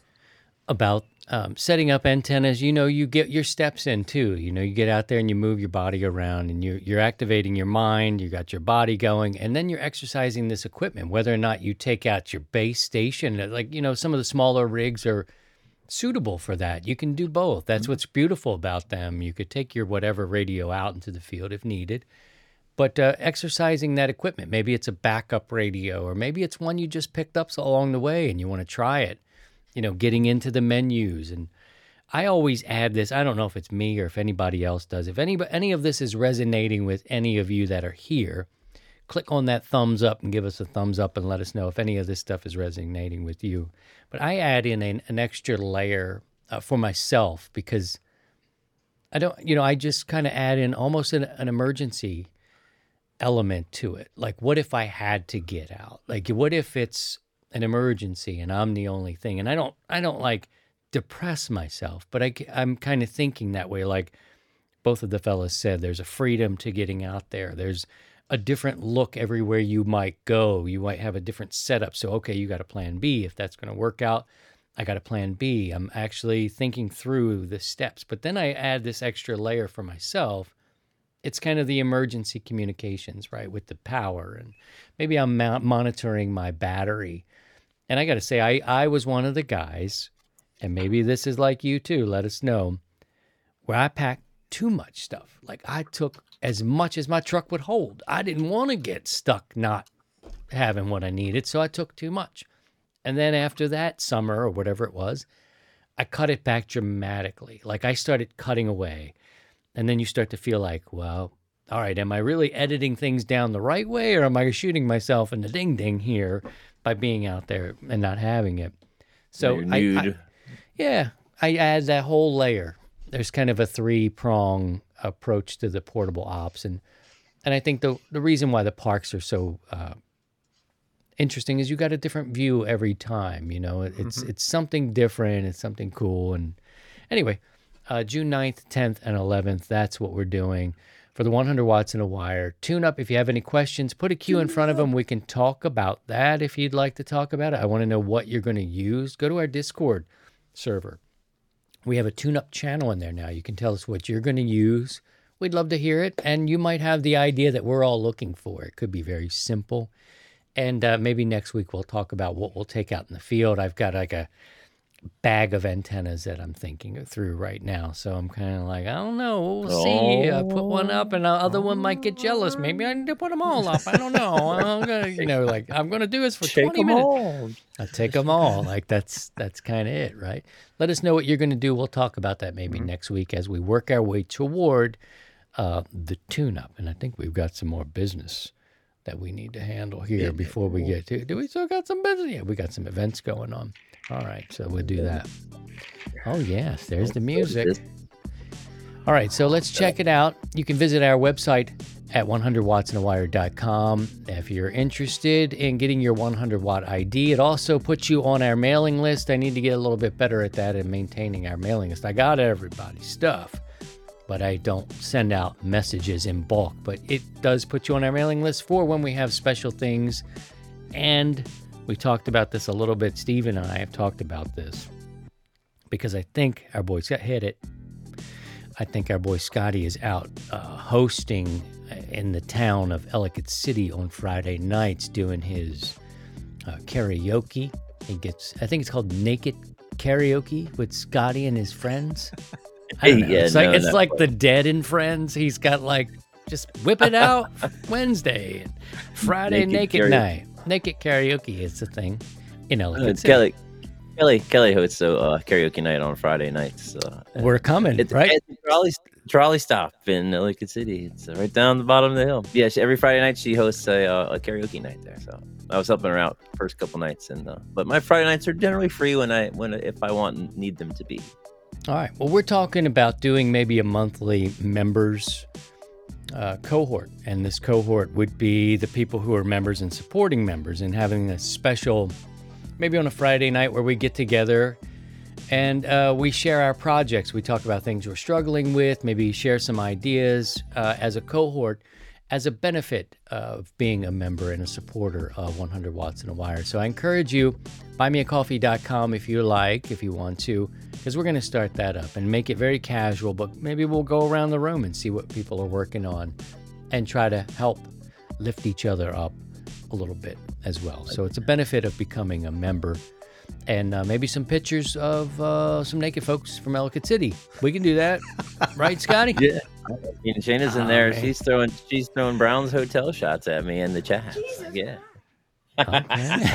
about um, setting up antennas, you know, you get your steps in too. You know, you get out there and you move your body around and you're, you're activating your mind, you got your body going, and then you're exercising this equipment, whether or not you take out your base station. Uh, like, you know, some of the smaller rigs are suitable for that. You can do both. That's mm-hmm. what's beautiful about them. You could take your whatever radio out into the field if needed. But uh, exercising that equipment, maybe it's a backup radio, or maybe it's one you just picked up along the way and you want to try it you know, getting into the menus. And I always add this. I don't know if it's me or if anybody else does. If any, any of this is resonating with any of you that are here, click on that thumbs up and give us a thumbs up and let us know if any of this stuff is resonating with you. But I add in an, an extra layer uh, for myself because I don't, you know, I just kind of add in almost an, an emergency element to it. Like, what if I had to get out? Like, what if it's an emergency and I'm the only thing. And I don't I don't like depress myself, but I I'm kind of thinking that way like both of the fellas said there's a freedom to getting out there. There's a different look everywhere you might go. You might have a different setup. So okay, you got a plan B if that's going to work out. I got a plan B. I'm actually thinking through the steps. But then I add this extra layer for myself it's kind of the emergency communications, right, with the power, and maybe I'm mo- monitoring my battery. And I got to say, I I was one of the guys, and maybe this is like you too. Let us know where I packed too much stuff. Like I took as much as my truck would hold. I didn't want to get stuck not having what I needed, so I took too much. And then after that summer or whatever it was, I cut it back dramatically. Like I started cutting away. And then you start to feel like, well, all right, am I really editing things down the right way or am I shooting myself in the ding ding here by being out there and not having it? So I- I, yeah, I add that whole layer. There's kind of a three prong approach to the portable ops, and and I think the the reason why the parks are so uh, interesting is you got a different view every time. You know, it's it's something different. It's something cool. And anyway, uh, June 9th, 10th, and 11th. That's what we're doing for the 100 watts in a wire tune up. If you have any questions, put a Q in front of them. We can talk about that if you'd like to talk about it. I want to know what you're going to use. Go to our Discord server. We have a tune up channel in there now. You can tell us what you're going to use. We'd love to hear it. And you might have the idea that we're all looking for. It could be very simple. And uh, maybe next week we'll talk about what we'll take out in the field. I've got like a bag of antennas that I'm thinking through right now. So I'm kind of like, I don't know. We'll see. I put one up and the other one might get jealous. Maybe I need to put them all up. I don't know. I'm gonna, you know, like I'm going to do this for 20 minutes. I take them all. Like that's that's kind of it, right? Let us know what you're going to do. We'll talk about that maybe next week as we work our way toward uh, the tune-up. And I think we've got some more business that we need to handle here before we get to. Do we still got some business? Yeah, we got some events going on. All right, so we'll do that. Oh yes, there's the music. All right, so let's check it out. You can visit our website at 100wattsinawire.com. If you're interested in getting your 100 watt ID, it also puts you on our mailing list. I need to get a little bit better at that and maintaining our mailing list. I got everybody's stuff, but I don't send out messages in bulk. But it does put you on our mailing list for when we have special things. And we talked about this a little bit. Steve and I have talked about this because I think our boys got hit it. I think our boy Scotty is out uh, hosting in the town of Ellicott City on Friday nights doing his uh, karaoke. He gets, I think it's called Naked Karaoke with Scotty and his friends. I don't know. Yeah, it's like no, it's like the Dead and Friends. He's got like just whip it out Wednesday, Friday Naked Naked. Night. Naked karaoke is the thing in Uh, Ellicott City. Kelly, Kelly, Kelly hosts a uh, karaoke night on Friday nights. Uh, We're coming, it's right? at the trolley, trolley stop in Ellicott City. It's uh, right down the bottom of the hill. Yeah, she, every Friday night she hosts a, uh, a karaoke night there. So I was helping her out first couple nights, and uh, but my Friday nights are generally free when I when if I want and need them to be. All right. Well, we're talking about doing maybe a monthly members uh, cohort, and this cohort would be the people who are members and supporting members, and having a special, maybe on a Friday night where we get together and uh, we share our projects. We talk about things we're struggling with, maybe share some ideas uh, as a cohort as a benefit of being a member and a supporter of 100 Watts in a Wire. So I encourage you, buymeacoffee.com if you like, if you want to, because we're going to start that up and make it very casual, but maybe we'll go around the room and see what people are working on and try to help lift each other up a little bit as well. So it's a benefit of becoming a member. And uh, maybe some pictures of uh, some naked folks from Ellicott City. We can do that, right, Scotty? Yeah. And Shayna's in Oh, there. man. She's throwing she's throwing Brown's hotel shots at me in the chat. Yeah. Okay.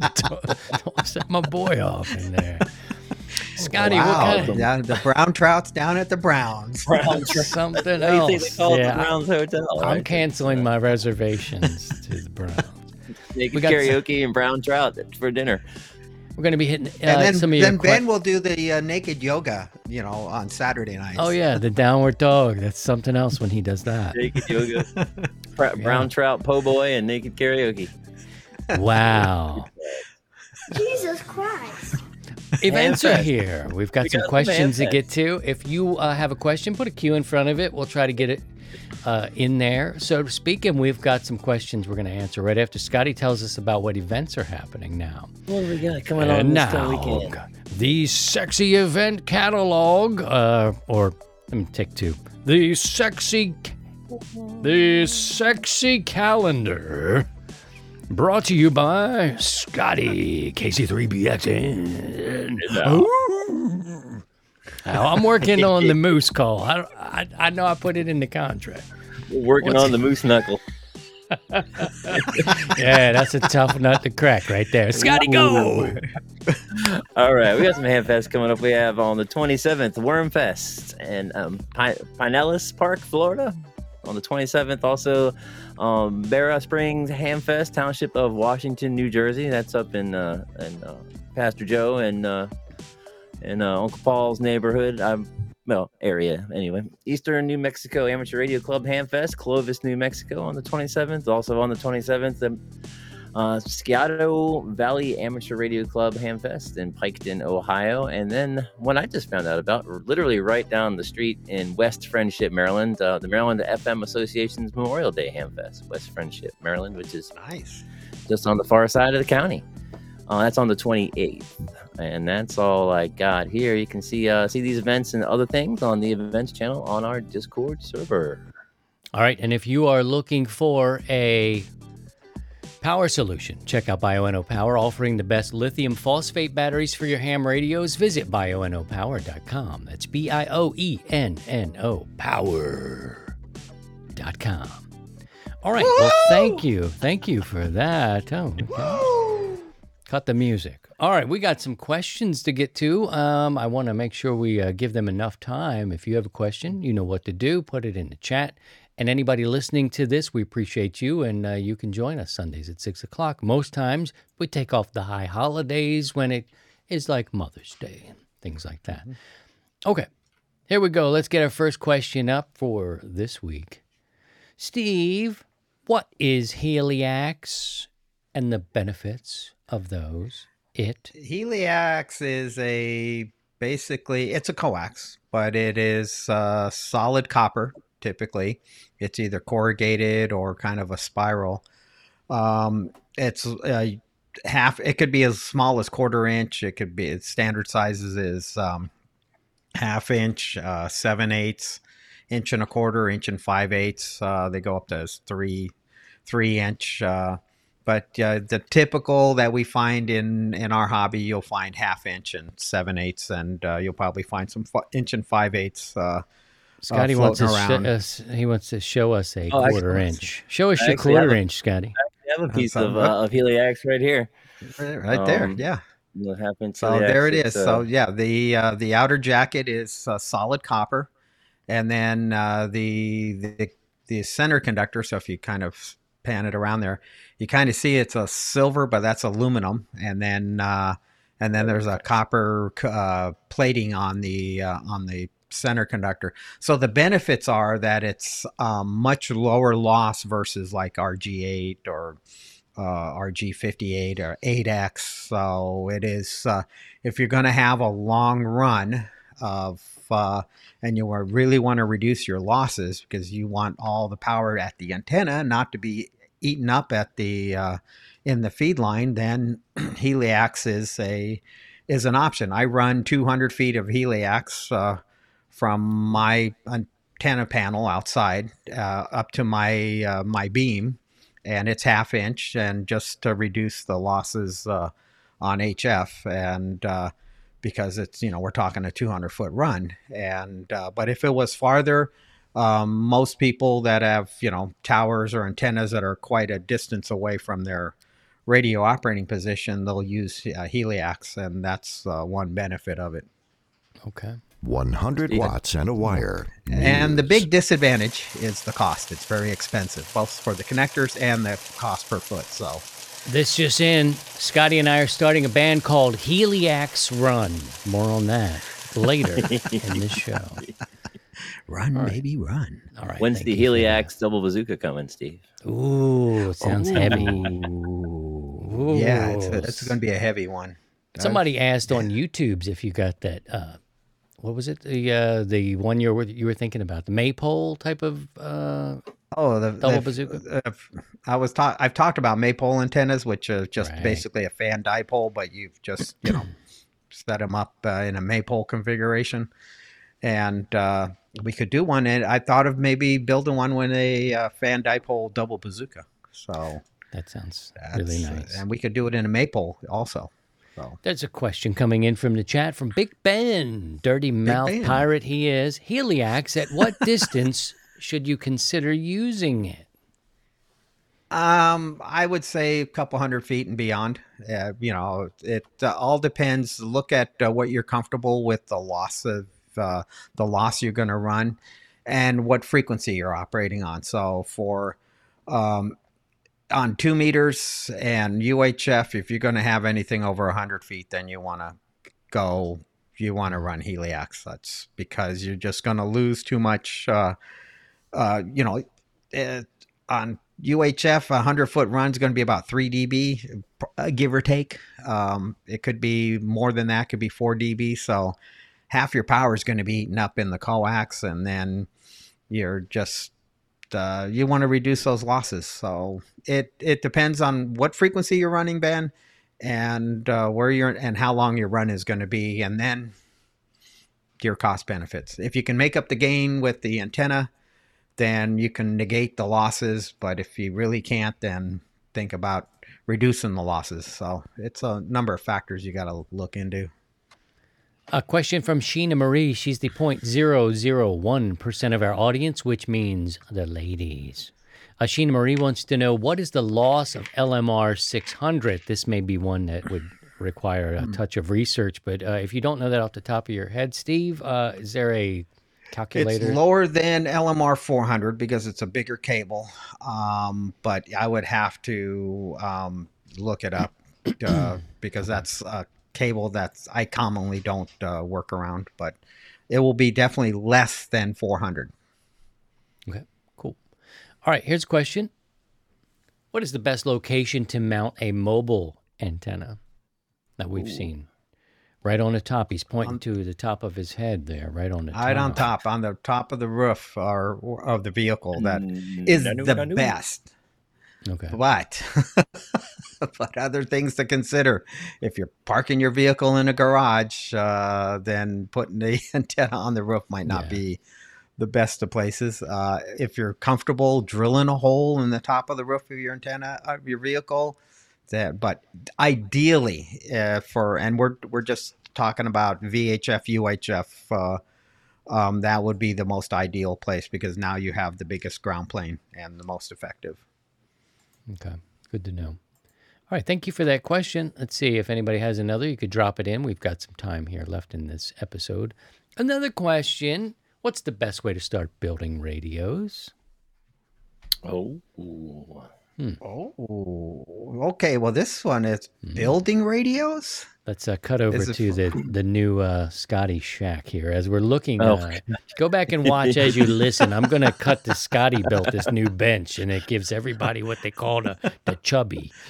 don't, don't set my boy off in there. Scotty, what wow. kind of the brown trout's down at the Browns. something How do you they else? call it Yeah, the Brown's Hotel? I- I'm right? canceling my reservations to the Browns. Naked we got some- karaoke and brown trout for dinner. We're going to be hitting uh, and then, some of your then que- Ben will do the uh, naked yoga, you know, on Saturday nights. Oh yeah, the downward dog. That's something else when he does that. Naked yoga, Bra- brown trout, po' boy, and naked karaoke. Wow. Jesus Christ. Events are here. We've got We some got some questions to get to. If you uh, have a question, put a Q in front of it. We'll try to get it uh, in there, so to speak. And we've got some questions we're going to answer right after Scotty tells us about what events are happening now. What do we got coming on And this now, weekend? the sexy event catalog, uh, or Let me take two. The sexy, the sexy calendar, brought to you by Scotty KC3BXN. Ooh. I'm working on the moose call. I, I I know I put it in the contract. We're working What's- on the moose knuckle. Yeah, that's a tough nut to crack right there. Scotty, go! All right, we got some Hamfest coming up. We have on the 27th Wormfest in um, Pine- Pinellas Park, Florida. On the 27th, also um, Barra Springs Hamfest, Township of Washington, New Jersey. That's up in uh, in uh, Pastor Joe and uh, in uh, Uncle Paul's neighborhood. Um, well, area anyway. Eastern New Mexico Amateur Radio Club Hamfest, Clovis, New Mexico, on the 27th. Also on the 27th, um, uh, Scioto Valley Amateur Radio Club Hamfest in Piketon, Ohio. And then one I just found out about, literally right down the street in West Friendship, Maryland, uh, the Maryland FM Association's Memorial Day Hamfest, West Friendship, Maryland, which is Nice. just on the far side of the county. Uh, that's on the 28th, and that's all I got here. You can see uh, see these events and other things on the events channel on our Discord server. All right, and if you are looking for a power solution, check out Bioenno Power, offering the best lithium phosphate batteries for your ham radios. Visit bioennopower.com. That's B I O E N N O power.com. All right, well, thank you. Thank you for that. Oh, okay. Cut the music. All right, we got some questions to get to. Um, I want to make sure we uh, give them enough time. If you have a question, you know what to do. Put it in the chat. And anybody listening to this, we appreciate you, and uh, you can join us Sundays at six o'clock. Most times, we take off the high holidays when it is like Mother's Day and things like that. Okay, here we go. Let's get our first question up for this week. Steve, what is Heliax and the benefits of those? It. Heliax is a basically it's a coax, but it is uh, solid copper. Typically, it's either corrugated or kind of a spiral. Um, it's uh, half. It could be as small as quarter inch. It could be standard sizes is um, half inch, uh, seven eighths, inch and a quarter, inch and five eighths. Uh, they go up to three, three inch. Uh, but uh, the typical that we find in in our hobby, you'll find half inch and seven eighths, and uh, you'll probably find some fi- inch and five eighths. Uh, Scotty wants to sh- he wants to show us a Oh, quarter actually- inch. Show us I your quarter a- inch, Scotty. I have a piece of, uh, of Heliax right here. right there, Um, yeah. What happened to So Heliax? there it is. It's, uh, so yeah, the uh, the outer jacket is uh, solid copper, and then uh, the the the center conductor. So if you kind of pan it around there, you kind of see it's a silver, but that's aluminum, and then uh, and then there's a copper uh, plating on the uh, on the center conductor. So the benefits are that it's um, much lower loss versus like RG8 or uh, RG58 or 8X. So it is, uh, if you're going to have a long run of, uh, and you really want to reduce your losses because you want all the power at the antenna not to be eaten up at the, uh, in the feed line, then Heliax is a, is an option. I run 200 feet of Heliax, uh, from my antenna panel outside, uh, up to my, uh, my beam and it's half inch and just to reduce the losses uh, on HF and uh, because it's you know we're talking a 200 foot run and uh, but if it was farther um, most people that have you know towers or antennas that are quite a distance away from their radio operating position they'll use uh, and that's uh, one benefit of it Okay. 100 Stephen. watts and a wire. and the big disadvantage is the cost it's very expensive both for the connectors and the cost per foot so This just in. Scotty and I are starting a band called Heliax Run. More on that later in this show. run baby run All right. When's thank the you for Heliax double bazooka coming, Steve? Ooh, it sounds heavy. Ooh. Yeah, it's, Ooh. it's going to be a heavy one. Somebody asked on YouTube's if you got that. Uh, what was it? The uh, the one you were you were thinking about the maypole type of. Uh, Oh, the Double the- bazooka? uh, I was talk. I've talked about maypole antennas, which are just Right. basically a fan dipole, but you've just you know set them up uh, in a maypole configuration, and uh, we could do one, and I thought of maybe building one with a uh, fan dipole double bazooka. So That sounds really nice. and we could do it in a maypole also. So There's a question coming in from the chat from Big Ben, dirty mouth Ben. pirate he is. Heliax, at what distance should you consider using it? Um, I would say a couple hundred feet and beyond. Uh, you know, it uh, all depends. Look at uh, what you're comfortable with the loss of uh, the loss you're going to run, and what frequency you're operating on. So for um, on two meters and UHF, if you're going to have anything over hundred feet, then you want to go. You want to run Heliax. That's because you're just going to lose too much. Uh, uh, you know, uh, on UHF, a 100 foot run is going to be about 3 dB, uh, give or take. Um, it could be more than that, could be 4 dB. So half your power is going to be eaten up in the coax, and then you're just. Uh, you want to reduce those losses, so it it depends on what frequency you're running, Ben, and uh, where you're and how long your run is going to be, and then your cost benefits. If you can make up the gain with the antenna, then you can negate the losses. But if you really can't, then think about reducing the losses. So it's a number of factors you got to look into. A question from Sheena Marie. She's the 0.001% of our audience, which means the ladies. Uh, Sheena Marie wants to know what is the loss of LMR 600? This may be one that would require a touch of research, but uh, if you don't know that off the top of your head, Steve, uh, is there a calculator? It's lower than LMR 400 because it's a bigger cable. Um, but I would have to um, look it up uh, because that's a cable that's I commonly don't uh, work around. But it will be definitely less than 400. Okay, cool. All right, here's a question. What is the best location to mount a mobile antenna that we've seen? Right on the top. He's pointing to the top of his head there, right on the top. Right on top, on the top of the roof or of the vehicle. That Mm, is the nanu. best. Okay. But but other things to consider. If you're parking your vehicle in a garage, uh, then putting the antenna on the roof might not Yeah. be the best of places. Uh, if you're comfortable drilling a hole in the top of the roof of your antenna of your vehicle, that. But ideally, uh, for and we're we're just talking about VHF UHF. Uh, um, that would be the most ideal place because now you have the biggest ground plane and the most effective. Okay. Good to know. All right. Thank you for that question. Let's see if anybody has another. You could drop it in. We've got some time here left in this episode. Another question What's the best way to start building radios? Oh, Oh, okay. Well, this one is building radios. Let's uh, cut over to fu- the, the new uh, Scotty Shack here as we're looking. Oh. Uh, go back and watch as you listen. I'm going to cut the Scotty built this new bench, and it gives everybody what they call the, the chubby.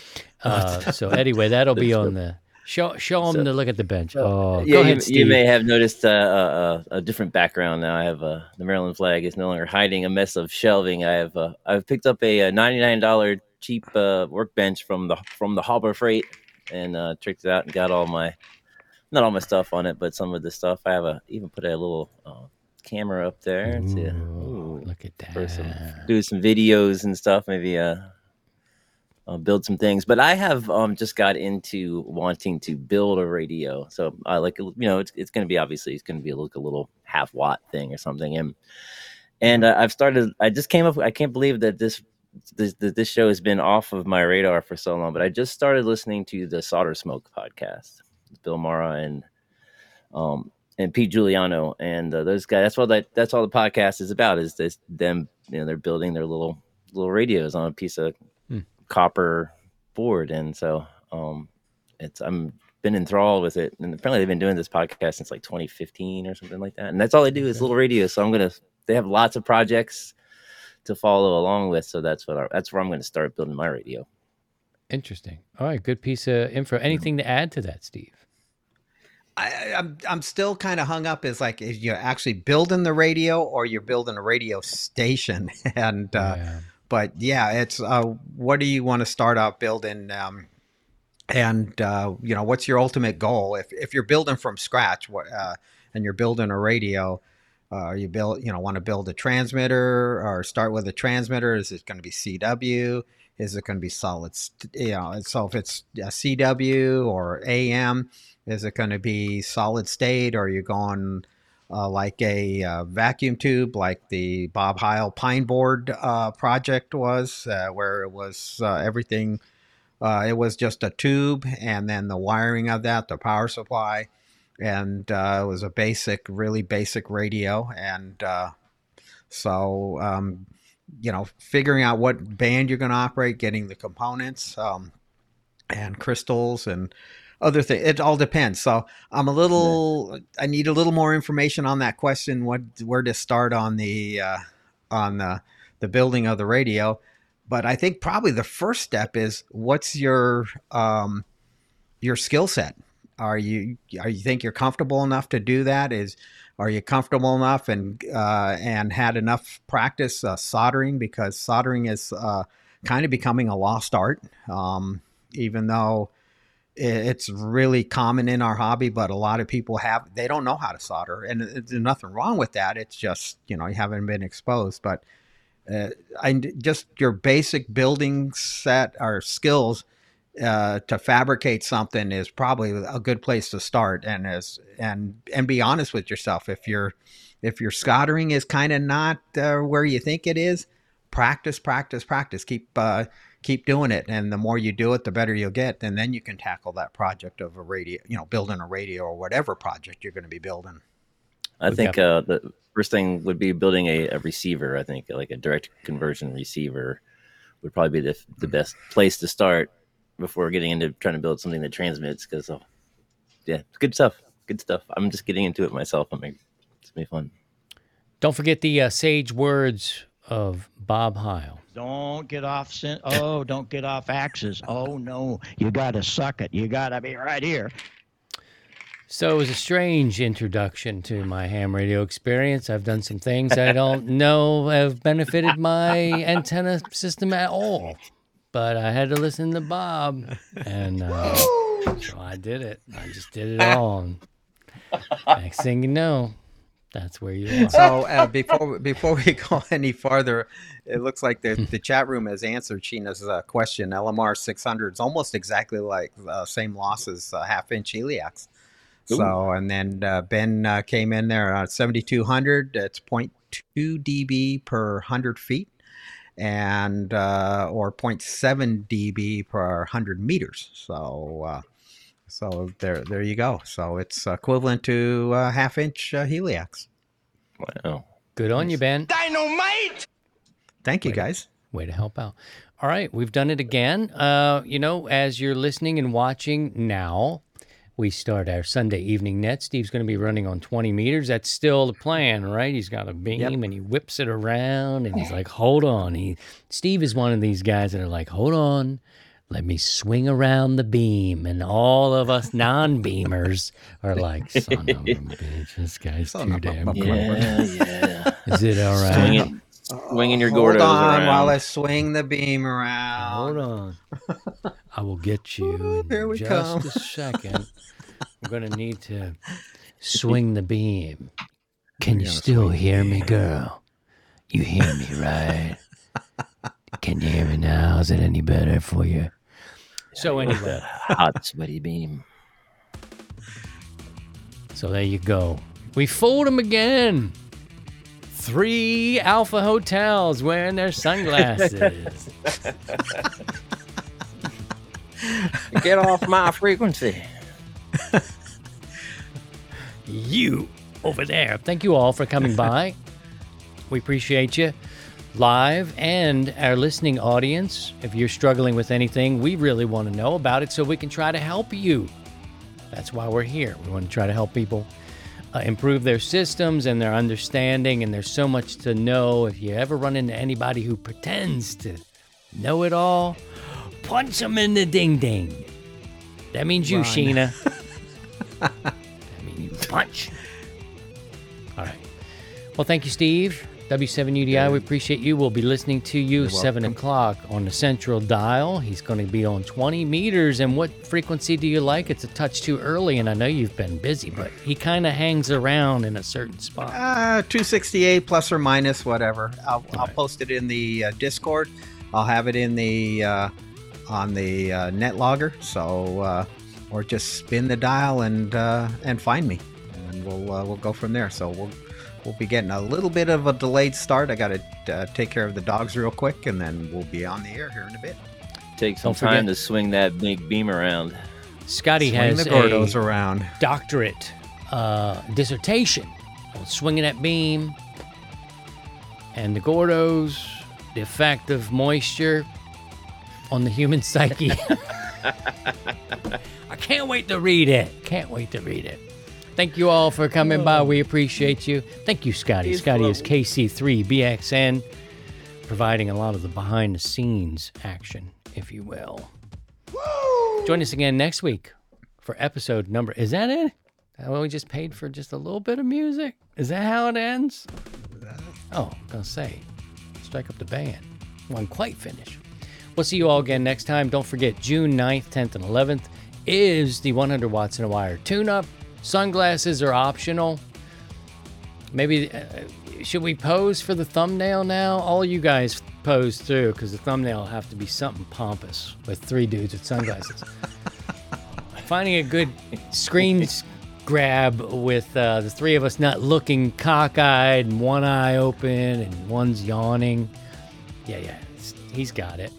Uh, so anyway, that'll be on the show. Show them So- to look at the bench. Oh, yeah. go you, ahead, you may have noticed uh, uh, a different background now. I have uh, the Maryland flag is no longer hiding a mess of shelving. I have uh, I've picked up a, uh ninety nine dollar cheap uh, workbench from the from the Harbor Freight and uh, tricked it out and got all my not all my stuff on it, but some of the stuff. I have a even put a little uh, camera up there see, Ooh, look at for some that. do some videos and stuff. Maybe uh, uh, build some things. But I have um, just got into wanting to build a radio. So I like you know it's it's going to be obviously it's going to be like a little half watt thing or something. And and uh, I've started. I just came up. I can't believe that this. This, this show has been off of my radar for so long, but I just started listening to the SolderSmoke podcast, Bill Meara and um, and Pete Juliano and uh, those guys. That's what that that's all the podcast is about. Is this them? You know, they're building their little little radios on a piece of. Copper board, and so um, it's I'm been enthralled with it. And apparently, they've been doing this podcast since like 2015 or something like that. And that's all they do is little radios. So I'm gonna. They have lots of projects to follow along with. So that's what I, that's where I'm going to start building my radio. Interesting. All right, good piece of info. Anything to add to that, Steve? I, I'm I'm still kind of hung up. Is like is you're actually building the radio or you're building a radio station, and uh, yeah. But yeah, it's uh, what do you want to start out building? Um, and uh, you know, what's your ultimate goal? If if you're building from scratch, what uh, and you're building a radio, uh, you build, you know, want to build a transmitter or start with a transmitter? Is it going to be CW? Is it going to be solid? St- you know, so if it's a CW or AM, is it going to be solid state? Or are you going uh, like a uh, vacuum tube, like the Bob Heil Pine Board uh, project was, uh, where it was uh, everything? Uh, it was just a tube, and then the wiring of that, the power supply, and it was a basic, really basic radio. And so, um, you know, figuring out what band you're going to operate, getting the components, um, and crystals and other things. It all depends. So I'm a little. I need a little more information on that question. What where to start on the uh, on the the building of the radio? But I think probably the first step is what's your um, your skill set. Are you are you think you're comfortable enough to do that? Is are you comfortable enough and uh, and had enough practice uh, soldering because soldering is uh, kind of becoming a lost art. Um, even though it's really common in our hobby, but a lot of people have they don't know how to solder, and there's nothing wrong with that. It's just you know you haven't been exposed, but uh, just your basic building set or skills uh, to fabricate something is probably a good place to start, and as and and be honest with yourself if you're if your soldering is kind of not uh, where you think it is, practice, practice, practice. Keep uh, keep doing it and the more you do it the better you'll get and then you can tackle that project of a radio you know building a radio or whatever project you're going to be building I think uh, the first thing would be building a, a, receiver. I think like a direct conversion receiver would probably be the, the best place to start before getting into trying to build something that transmits. Because oh, yeah, good stuff. Good stuff. I'm just getting into it myself. I'm like, it's gonna be fun. Don't forget the uh, sage words of Bob Heil. Don't get off. Sin- oh, don't get off axes. Oh no, you got to suck it. You got to be right here. So it was a strange introduction to my ham radio experience. I've done some things I don't know have benefited my antenna system at all, but I had to listen to Bob, and uh, so I did it. I just did it all. next thing you know, that's where you are. So uh, before before we go any farther, it looks like the, the chat room has answered Sheena's uh, question. LMR 600 is almost exactly like uh, same loss as uh, half inch Heliax. So and then uh, Ben uh, came in there at 7200. It's 0.2 dB per 100 feet, and or 0.7 dB per 100 meters. So. So there, there you go. So it's equivalent to a half inch uh, Heliax. Wow. Good on you, Ben. Dynamite! Thank you, guys. Way to help out. All right, we've done it again. Uh, you know, as you're listening and watching now, we start our Sunday evening net. Steve's going to be running on 20 meters. That's still the plan, right? He's got a beam yep. and he whips it around and he's like, hold on. He Steve is one of these guys that are like, hold on let me swing around the beam. And all of us non beamers are like, son of a bitch, this guy's son too damn clever. Yeah, yeah. Is it all right? Swinging, swinging your Hold on around. while I swing the beam around. Hold on. I will get you in Here we just come. a second. I'm going to need to swing the beam. Can you still hear me, girl? You hear me, right? Can you hear me now? Is it any better for you? So anyway, hot sweaty beam. So there you go. We fooled them again. Three Alpha hotels wearing their sunglasses. Get off my frequency. you over there. Thank you all for coming by. We appreciate you live and our listening audience. If you're struggling with anything, we really want to know about it so we can try to help you. That's why we're here. We want to try to help people uh, improve their systems and their understanding. And there's so much to know. If you ever run into anybody who pretends to know it all, punch them in the ding ding. That means you, Run. Sheena. that means you punch. All right. Well, thank you, Steve. W7UDI, we appreciate you. We'll be listening to you 7 welcome. o'clock on the central dial. He's going to be on 20 meters. And what frequency do you like? It's a touch too early, and I know you've been busy, but he kind of hangs around in a certain spot. Uh, 268 plus or minus, whatever. I'll, I'll post it in the uh, Discord. I'll have it in the uh, on the uh, net logger. So, uh, or just spin the dial and uh, and find me, and we'll uh, we'll go from there. So we'll we'll be getting a little bit of a delayed start. I got to uh, take care of the dogs real quick, and then we'll be on the air here in a bit. Take some Don't forget- time to swing that big beam around. Scotty Swing has the Gordos a around. doctorate uh, dissertation on swinging that beam and the Gordos, the effect of moisture on the human psyche. I can't wait to read it. Can't wait to read it. Thank you all for coming by. We appreciate you. Thank you, Scotty. Scotty is. KC3BXN, providing a lot of the behind the scenes action, if you will. Join us again next week for episode number. Is that it? Well, we just paid for just a little bit of music. Is that how it ends? Oh, I'm gonna say, strike up the band. Wasn't quite finished. We'll see you all again next time. Don't forget, June 9th, 10th, and 11th is the 100 watts and a wire tune-up. Sunglasses are optional. Maybe uh, should we pose for the thumbnail now? All you guys pose through because the thumbnail will have to be something pompous with three dudes with sunglasses. Finding a good screen grab with uh, the three of us not looking cockeyed and one eye open and one's yawning. Yeah, yeah, he's got it.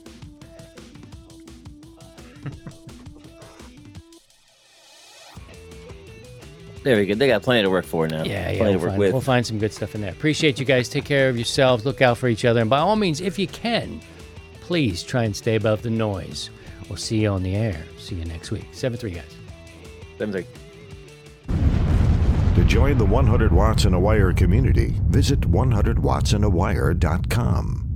There we go. They got plenty to work for now. Yeah, yeah. Plenty We'll to work find, with. we'll find some good stuff in there. Appreciate you guys. Take care of yourselves. Look out for each other. And by all means, if you can, please try and stay above the noise. We'll see you on the air. See you next week. 7 3, guys. Them's like, To join the 100 Watts and a Wire community, visit 100wattsandawire.com.